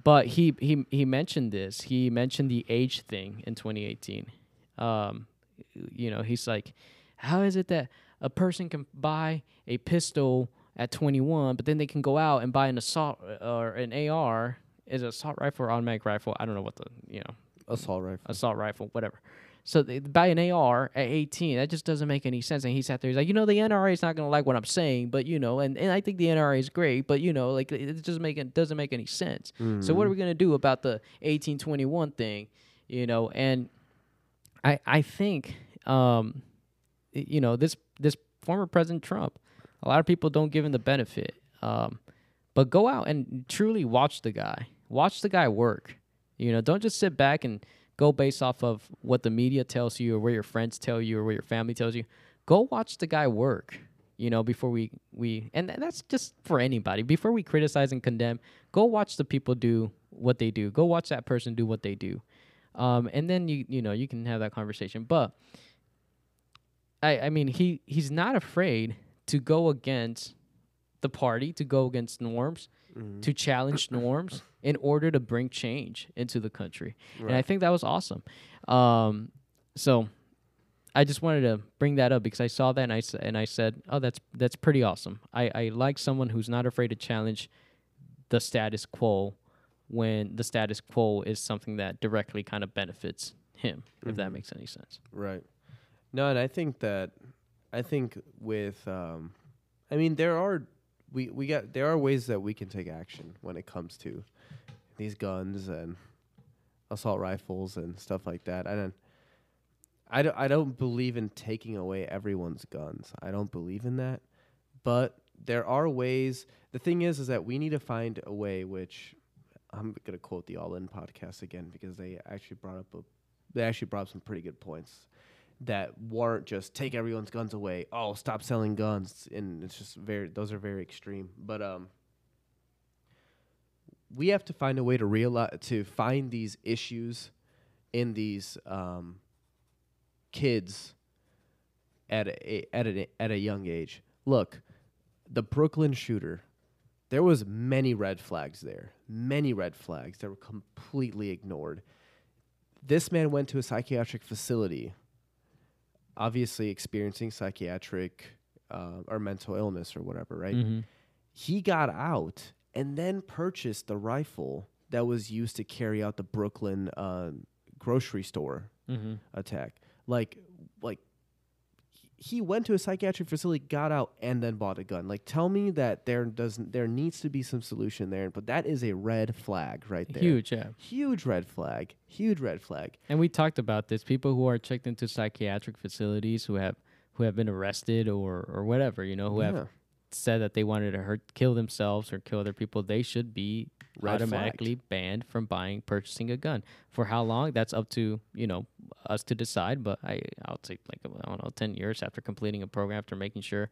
but he he he mentioned this. He mentioned the age thing in 2018. Um, you know, he's like, how is it that a person can buy a pistol at 21, but then they can go out and buy an assault or an AR, is it assault rifle or automatic rifle? I don't know what the you know assault rifle. assault rifle, whatever. So they buy an AR at 18. That just doesn't make any sense. And he sat there. He's like, you know, the NRA is not going to like what I'm saying, but you know, and, and I think the NRA is great, but you know, like it just make it doesn't make any sense. So what are we going to do about the 1821 thing? You know, and I I think um, you know this this former President Trump. A lot of people don't give him the benefit, um, but go out and truly watch the guy. Watch the guy work. You know, don't just sit back and go based off of what the media tells you or where your friends tell you or where your family tells you. Go watch the guy work. You know, before we we and th- that's just for anybody. Before we criticize and condemn, go watch the people do what they do. Go watch that person do what they do, um, and then you you know you can have that conversation. But I I mean he he's not afraid to go against the party, to go against norms, to challenge norms in order to bring change into the country. And I think that was awesome. Um, so I just wanted to bring that up because I saw that and I, and I said, oh, that's that's pretty awesome. I, I like someone who's not afraid to challenge the status quo when the status quo is something that directly kind of benefits him, if that makes any sense. Right. No, and I think that I think with um I mean there are we we got there are ways that we can take action when it comes to these guns and assault rifles and stuff like that. And I don't I don't believe in taking away everyone's guns. I don't believe in that. But there are ways. The thing is is that we need to find a way which I'm going to quote the All In podcast again because they actually brought up a they actually brought up some pretty good points that weren't just take everyone's guns away. Oh, stop selling guns, and it's just very those are very extreme. But um, we have to find a way to realize to find these issues in these um, kids at a at a at a young age. Look, the Brooklyn shooter. There was many red flags there. Many red flags that were completely ignored. This man went to a psychiatric facility obviously experiencing psychiatric uh, or mental illness or whatever, right? Mm-hmm. He got out and then purchased the rifle that was used to carry out the Brooklyn uh, grocery store Mm-hmm. attack. Like, like he went to a psychiatric facility, got out, and then bought a gun. Like, tell me that there doesn't there needs to be some solution there, but that is a red flag right there. Huge, yeah. huge red flag, huge red flag. And we talked about this. People who are checked into psychiatric facilities who have who have been arrested or or whatever, you know, who Yeah. have said that they wanted to hurt kill themselves or kill other people, they should be Red automatically banned from buying purchasing a gun. For how long? That's up to, you know, us to decide, but I I'll take like I don't know, 10 years after completing a program after making sure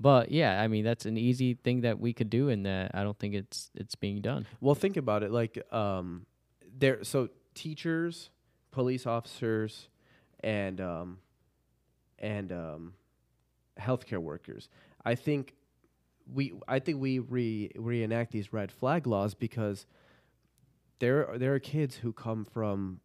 but yeah, I mean that's an easy thing that we could do, and that I don't think it's it's being done. Well, think about it. Like, um, there. So teachers, police officers, and um, and um, healthcare workers. I think we I think we re reenact these red flag laws because there are, there are kids who come from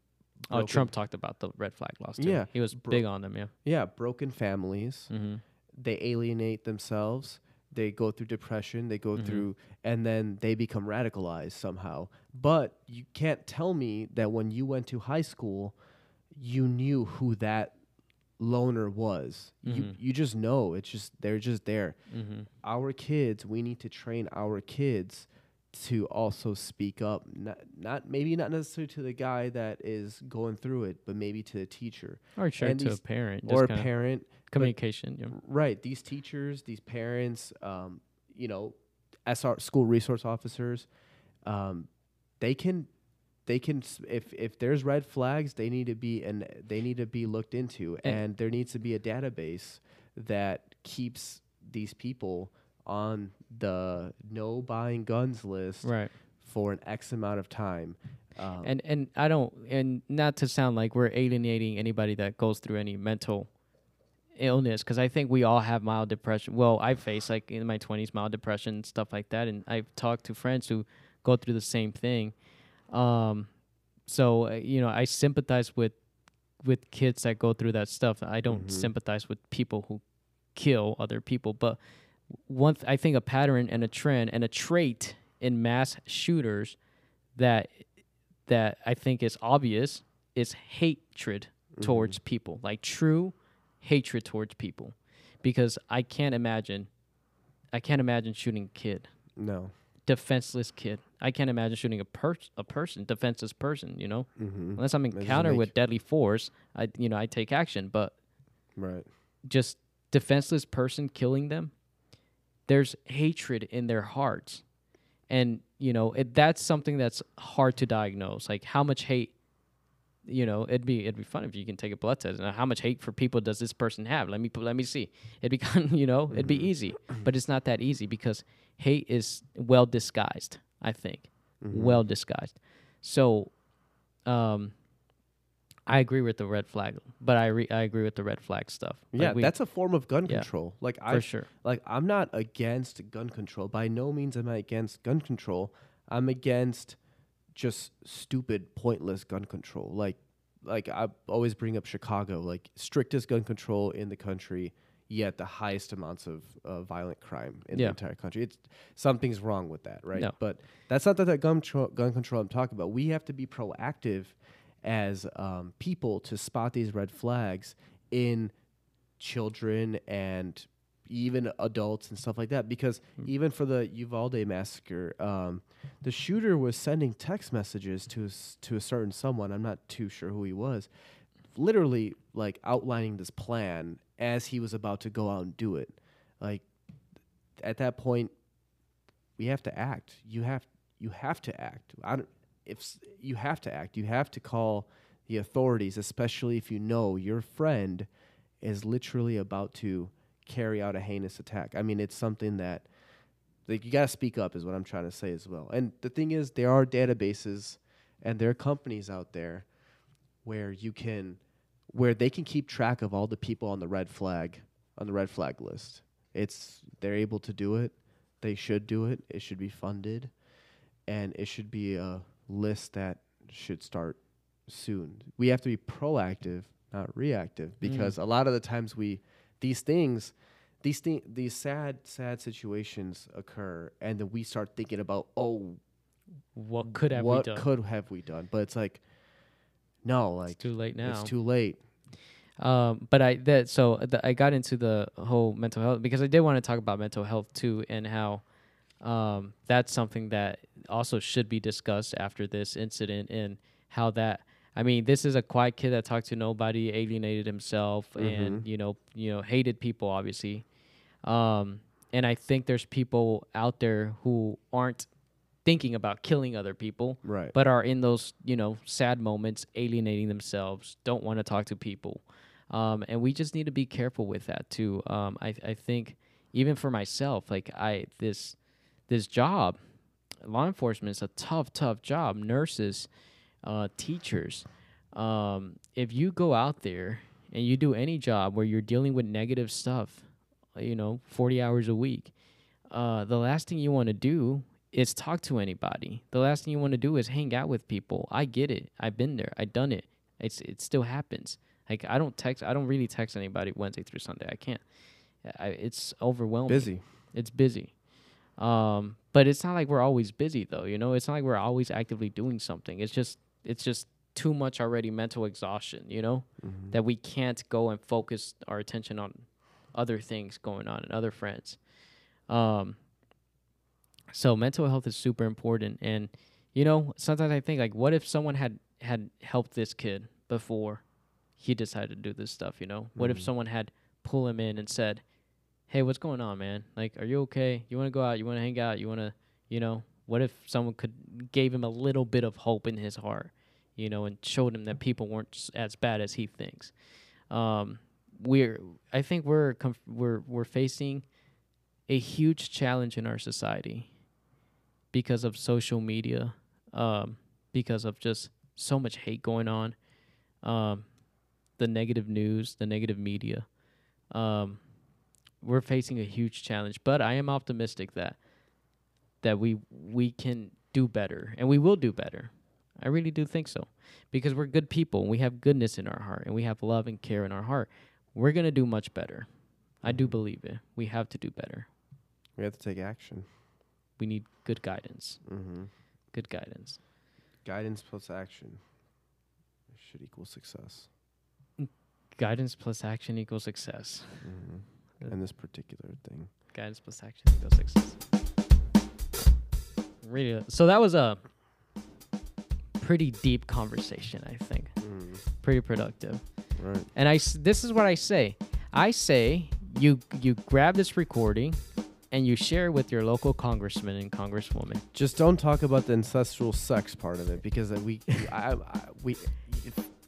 Oh, Trump talked about the red flag laws too. Yeah, he was bro- big on them. Yeah. yeah broken families Mm-hmm. they alienate themselves they go through depression they go Mhm. through and then they become radicalized somehow but you can't tell me that when you went to high school you knew who that loner was you Mhm. you just know it's just they're just there Mm-hmm. our kids we need to train our kids to also speak up not, not maybe not necessarily to the guy that is going through it but maybe to the teacher Or to a parent. or a parent communication. Yeah. right these teachers these parents um, you know sr school resource officers um, they can they can if if there's red flags they need to be and they need to be looked into And- and there needs to be a database that keeps these people on the no buying guns list Right. for an x amount of time um, and and I don't and not to sound like we're alienating anybody that goes through any mental illness because I think we all have mild depression. Well, I face like in my twenties mild depression stuff like that, and I've talked to friends who go through the same thing. Um, so uh, you know, I sympathize with with kids that go through that stuff. I don't Mhm. sympathize with people who kill other people, but one th- I think a pattern and a trend and a trait in mass shooters that that I think is obvious is hatred towards people, like true hatred towards people, because I can't imagine, I can't imagine shooting a kid, no defenseless kid. I can't imagine shooting a person, a person, defenseless person. You know, mm-hmm. unless I'm encountered with deadly force, I you know I take action, but right just defenseless person killing them there's hatred in their hearts and you know it, that's something that's hard to diagnose like how much hate you know it'd be it'd be fun if you can take a blood test and how much hate for people does this person have let me let me see it'd be kind you know it'd be easy but it's not that easy because hate is well disguised i think Mm-hmm. well disguised so um I agree with the red flag, but I re- I agree with the red flag stuff. Like yeah we- that's a form of gun yeah, control like for i sure. like I'm not against gun control. By no means am I against gun control. I'm against just stupid, pointless gun control. Like like I always bring up Chicago, like strictest gun control in the country, yet the highest amounts of uh, violent crime in Yeah. the entire country. It's something's wrong with that, right? No. But that's not that, that gun tro- gun control I'm talking about. We have to be proactive as um, people to spot these red flags in children and even adults and stuff like that because even for the Uvalde massacre um, the shooter was sending text messages to a, to a certain someone I'm not too sure who he was literally like outlining this plan as he was about to go out and do it. Like at that point we have to act. You have you have to act. I don't, if you have to act. You have to call the authorities especially if you know your friend is literally about to carry out a heinous attack. I mean it's something that like you got to speak up is what i'm trying to say as well. And the thing is there are databases and there are companies out there where you can where they can keep track of all the people on the red flag on the red flag list. It's they're able to do it. They should do it. It should be funded. And it should be a list that should start soon. We have to be proactive not reactive mm. because a lot of the times we these things these thing these sad sad situations occur and then we start thinking about oh What could have what we done? could have we done but it's like no like it's too late now. it's too late Um, but I that so the, I got into the whole mental health because I did want to talk about mental health too and how um, that's something that also should be discussed after this incident and how that I mean this is a quiet kid that talked to nobody, alienated himself, and you know you know hated people obviously, um, and I think there's people out there who aren't thinking about killing other people right. but are in those you know sad moments alienating themselves don't want to talk to people. Um, and we just need to be careful with that too. Um, I, I think even for myself like i this this job law enforcement is a tough tough job. Nurses uh, teachers um, if you go out there and you do any job where you're dealing with negative stuff you know 40 hours a week uh, the last thing you want to do is talk to anybody. The last thing you want to do is hang out with people. I get it. I've been there. I've done it. It's it still happens. Like I don't text. I don't really text anybody Wednesday through Sunday. I can't. I, it's overwhelming. Busy. It's busy. Um, but it's not like we're always busy though. You know, it's not like we're always actively doing something. It's just it's just too much already mental exhaustion. You know Mhm. that we can't go and focus our attention on other things going on and other friends. Um, so mental health is super important, and you know sometimes I think like, what if someone had had helped this kid before he decided to do this stuff? You know, what if Mhm. someone had pull him in and said, "Hey, what's going on, man? Like, are you okay? You want to go out? You want to hang out? You want to, you know?" What if someone could gave him a little bit of hope in his heart, you know, and showed him that people weren't as bad as he thinks? Um, we're, I think we're conf- we're we're facing a huge challenge in our society because of social media, um, because of just so much hate going on, um, the negative news, the negative media. Um, we're facing a huge challenge, but I am optimistic that that we we can do better and we will do better. I really do think so because we're good people and we have goodness in our heart and we have love and care in our heart. We're going to do much better. I do Mhm. believe it. We have to do better. We have to take action. We need good guidance. Mm-hmm. Good guidance. Guidance plus action should equal success. Guidance plus action equals success. Mm-hmm. In this particular thing. Guidance plus action equals success. Really. So that was a pretty deep conversation, I think. Mm. Pretty productive. Right. And I this is what I say. I say you you grab this recording and you share it with your local congressman and congresswoman. Just don't talk about the ancestral sex part of it because we, I, I, we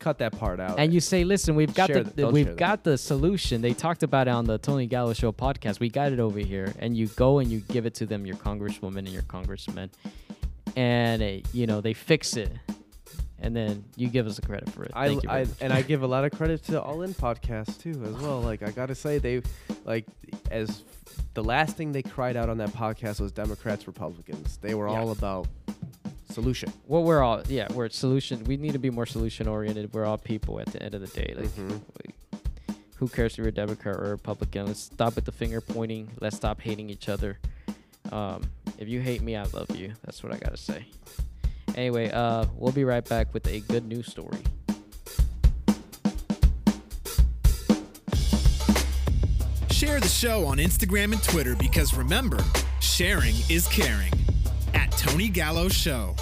cut that part out. And you say, "Listen, we've got Share the, th- we've share that. got the solution. They talked about it on the Tony Gallo show podcast. We got it over here." And you go and you give it to them, your congresswoman and your congressman, and uh, you know they fix it, and then you give us the credit for it. I, you I and I give a lot of credit to All In podcast too as well. Like I gotta say they like as the last thing they cried out on that podcast was Democrats Republicans. They were Yeah. all about solution. well, we're all yeah, we're solution. We need to be more solution oriented. We're all people at the end of the day. Like, Mhm. we- who cares if you're a Democrat or a Republican? Let's stop with the finger pointing. Let's stop hating each other. Um, if you hate me, I love you. That's what I gotta say. Anyway, uh, we'll be right back with a good news story. Share the show on Instagram and Twitter because remember, sharing is caring. At Tony Gallo Show.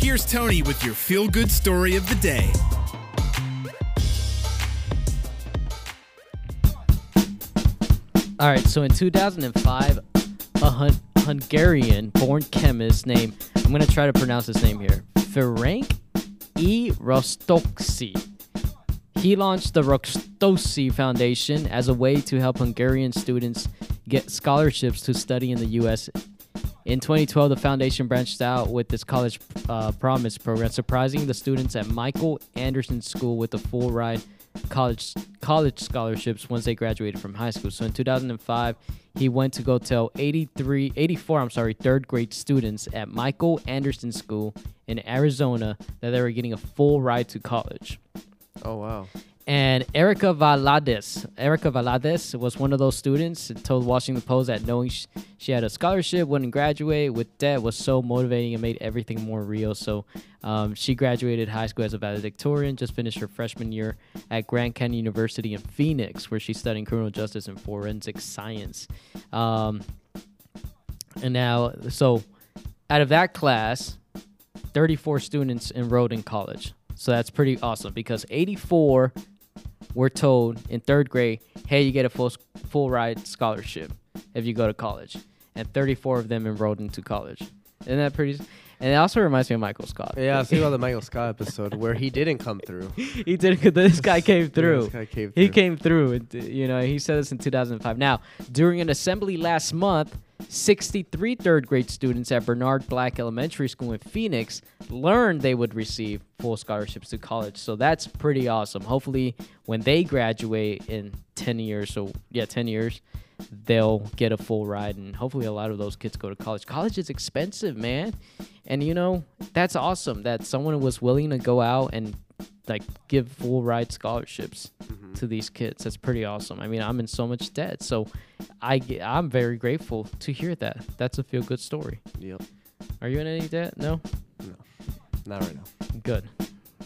Here's Tony with your feel good story of the day. All right, so in 2005, a Hun- Hungarian-born chemist named I'm gonna try to pronounce his name here, Ferenc E. Rostoczy. He launched the Rostoczy Foundation as a way to help Hungarian students get scholarships to study in the U.S. In 2012, the foundation branched out with this college uh, promise program, surprising the students at Michael Anderson School with a full ride college college scholarships once they graduated from high school. So in 2005, he went to go tell 83, 84, I'm sorry, third grade students at Michael Anderson School in Arizona that they were getting a full ride to college. Oh wow. And Erica Valadez, Erica Valadez was one of those students. and Told Washington Post that knowing sh- she had a scholarship, wouldn't graduate with debt was so motivating and made everything more real. So um, she graduated high school as a valedictorian, just finished her freshman year at Grand Canyon University in Phoenix, where she's studying criminal justice and forensic science. Um, and now, so out of that class, 34 students enrolled in college. So that's pretty awesome because 84 were told in third grade, hey, you get a full full ride scholarship if you go to college, and 34 of them enrolled into college. Isn't that pretty? And it also reminds me of Michael Scott. Yeah, i see about the Michael Scott episode where he didn't come through. he did. This guy came through. this guy came through. He came through. and, You know, he said this in 2005. Now, during an assembly last month, 63 third grade students at Bernard Black Elementary School in Phoenix learned they would receive full scholarships to college. So that's pretty awesome. Hopefully, when they graduate in 10 years, so yeah, 10 years, they'll get a full ride. And hopefully, a lot of those kids go to college. College is expensive, man. And you know, that's awesome that someone was willing to go out and like give full ride scholarships mm-hmm. to these kids. That's pretty awesome. I mean, I'm in so much debt, so I ge- I'm very grateful to hear that. That's a feel good story. Yep. Are you in any debt? No. No. Not right now. Good.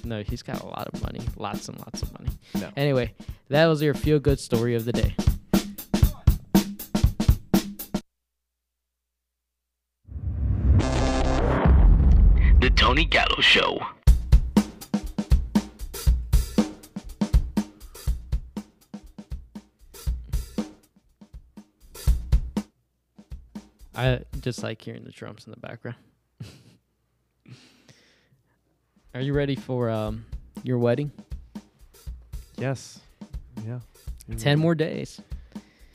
No, he's got a lot of money, lots and lots of money. No. Anyway, that was your feel good story of the day. The Tony Gallo Show. I just like hearing the drums in the background. Are you ready for um your wedding? Yes. Yeah. You're 10 right. more days.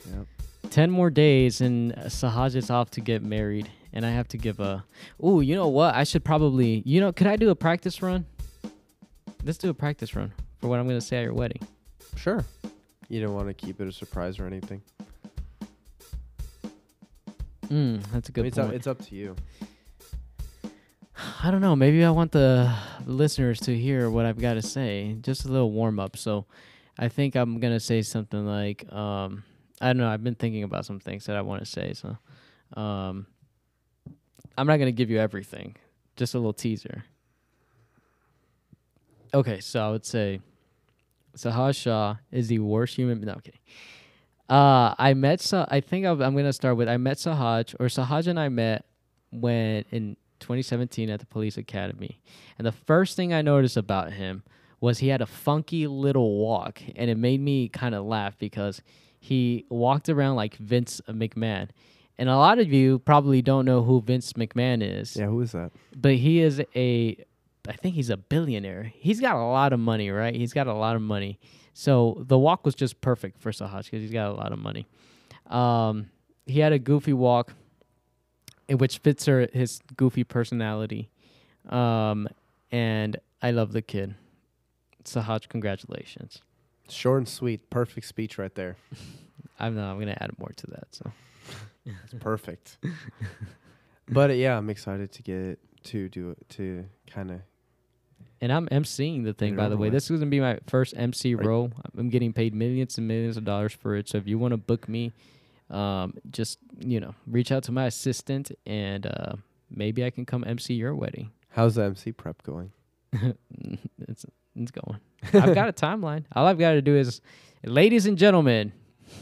Yep. 10 more days and uh, Sahaj is off to get married and I have to give a Ooh, you know what? I should probably You know, could I do a practice run? Let's do a practice run for what I'm going to say at your wedding. Sure. You don't want to keep it a surprise or anything. Mm, that's a good it's, point. up, it's up to you. I don't know. Maybe I want the listeners to hear what I've got to say. Just a little warm up. So I think I'm going to say something like, um, I don't know. I've been thinking about some things that I want to say. So um, I'm not going to give you everything, just a little teaser. Okay. So I would say Sahaj Shah is the worst human. No, okay. Uh, I met Sah. I think I'm, I'm gonna start with I met Sahaj, or Sahaj and I met when in 2017 at the police academy, and the first thing I noticed about him was he had a funky little walk, and it made me kind of laugh because he walked around like Vince McMahon, and a lot of you probably don't know who Vince McMahon is Yeah, who is that? but he is a I think he's a billionaire. He's got a lot of money, right? He's got a lot of money. So the walk was just perfect for Sahaj because he's got a lot of money. Um, he had a goofy walk, in which fits her his goofy personality. Um, and I love the kid. Sahaj, congratulations. Short and sweet. Perfect speech right there. I'm not, I'm gonna add more to that. So It's perfect. but uh, yeah, I'm excited to get to do it to kind of. And I'm emceeing the thing, by the way. This is gonna be my first MC Right. role. I'm getting paid millions and millions of dollars for it. So if you want to book me, um, just you know, reach out to my assistant, and uh, maybe I can come MC your wedding. How's the MC prep going? it's it's going. I've got a timeline. All I've got to do is, ladies and gentlemen,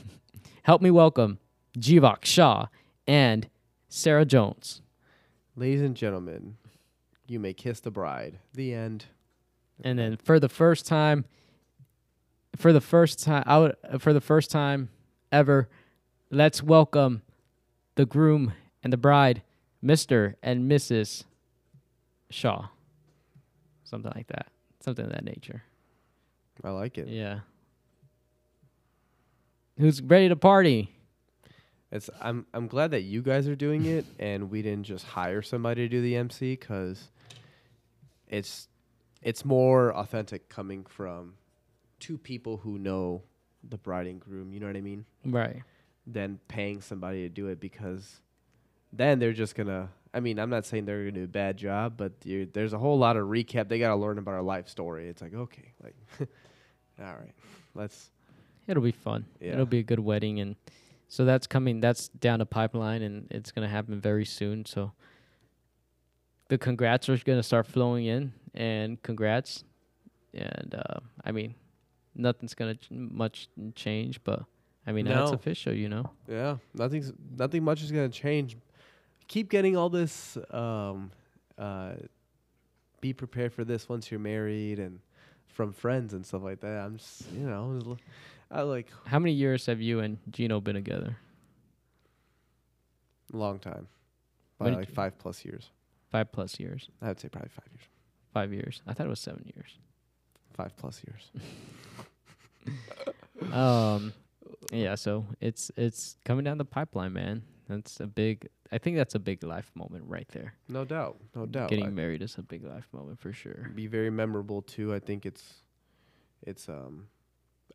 help me welcome Jivak Shah and Sarah Jones. Ladies and gentlemen, you may kiss the bride. The end. And then for the first time, for the first time, I would, for the first time ever, let's welcome the groom and the bride, Mister and Mrs. Shah. Something like that. Something of that nature. I like it. Yeah. Who's ready to party? It's I'm I'm glad that you guys are doing it and we didn't just hire somebody to do the MC cuz it's it's more authentic coming from two people who know the bride and groom, you know what I mean? Right. Than paying somebody to do it because then they're just going to I mean, I'm not saying they're going to do a bad job, but there's a whole lot of recap. They got to learn about our life story. It's like, okay, like all right. Let's It'll be fun. Yeah. It'll be a good wedding and so that's coming that's down the pipeline and it's gonna happen very soon. So the congrats are gonna start flowing in and congrats. And uh, I mean nothing's gonna ch- much change, but I mean that's No. official, you know. Yeah, nothing's nothing much is gonna change. Keep getting all this. Um, uh, be prepared for this once you're married, and from friends and stuff like that. I'm just, you know, I was l- I like How many years have you and Gino been together? long time, by When like five plus years. Five plus years. I'd say probably five years. Five years. I thought it was seven years. Five plus years. um yeah so it's it's coming down the pipeline man That's a big. I think that's a big life moment right there. No doubt, no doubt. Getting I- married is a big life moment for sure. be very memorable too. I think it's it's um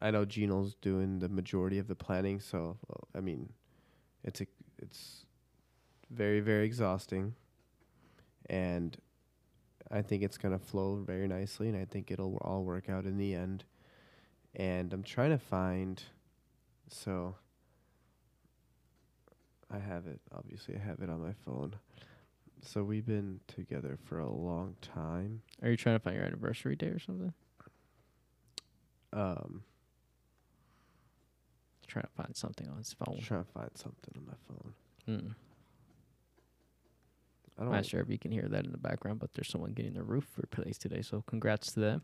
I know Gino's doing the majority of the planning, so uh, I mean it's a, it's very very exhausting and I think it's going to flow very nicely and I think it'll all work out in the end. And I'm trying to find so I have it obviously I have it on my phone. So we've been together for a long time. Are you trying to find your anniversary day or something? Um, Trying to find something on his phone. trying to find something on my phone. Mm. I I'm not sure if you can hear that in the background, but there's someone getting their roof replaced today. So congrats to them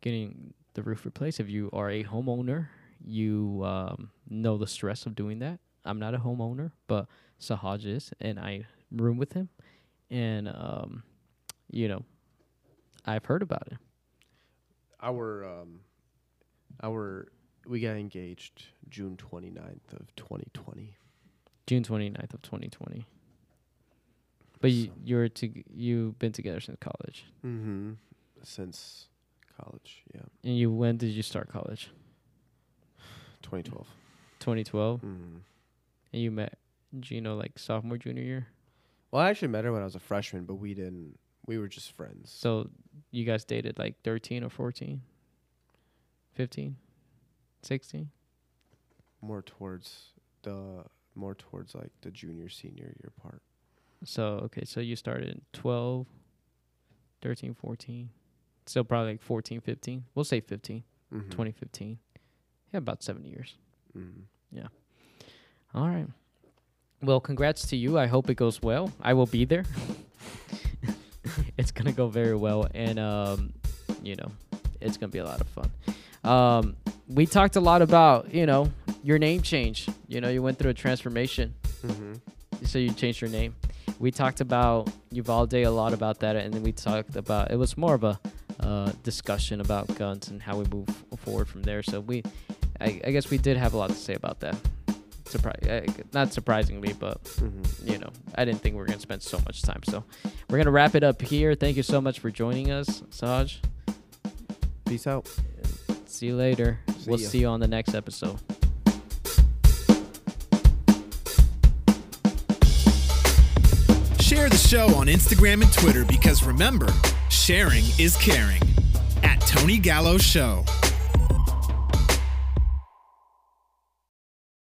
getting the roof replaced. If you are a homeowner, you um, know the stress of doing that. I'm not a homeowner, but Sahaj is, and I room with him, and um, you know, I've heard about it. Our um, our we got engaged June 29th of 2020. June 29th of 2020. But you So- you're to you've been together since college, Mm-hmm. Since college, yeah, and you when did you start college? 2012. 2012, Mm. and you met Gino like sophomore junior year. Well, I actually met her when I was a freshman, but we didn't. We were just friends. So you guys dated like 13 or 14, 15, 16. more towards the more towards like the junior senior year part. So okay, so you started in 12, 13, 14. Still probably like 14, 15. We'll say 15, Mm-hmm. 2015. Yeah, about seven years. Mm-hmm. Yeah. All right. Well, congrats to you. I hope it goes well. I will be there. it's gonna go very well, and um, you know, it's gonna be a lot of fun. Um, we talked a lot about you know your name change. You know, you went through a transformation, Mm-hmm. so you changed your name. We talked about Uvalde a lot about that, and then we talked about it was more of a uh, discussion about guns and how we move forward from there. So we, I, I guess we did have a lot to say about that. Surprise, uh, not surprisingly, but Mm-hmm. you know, I didn't think we were gonna spend so much time. So we're gonna wrap it up here. Thank you so much for joining us, Saj. Peace out. See you later. See we'll ya. see you on the next episode. Show on Instagram and Twitter because remember, sharing is caring. At Tony Gallo Show.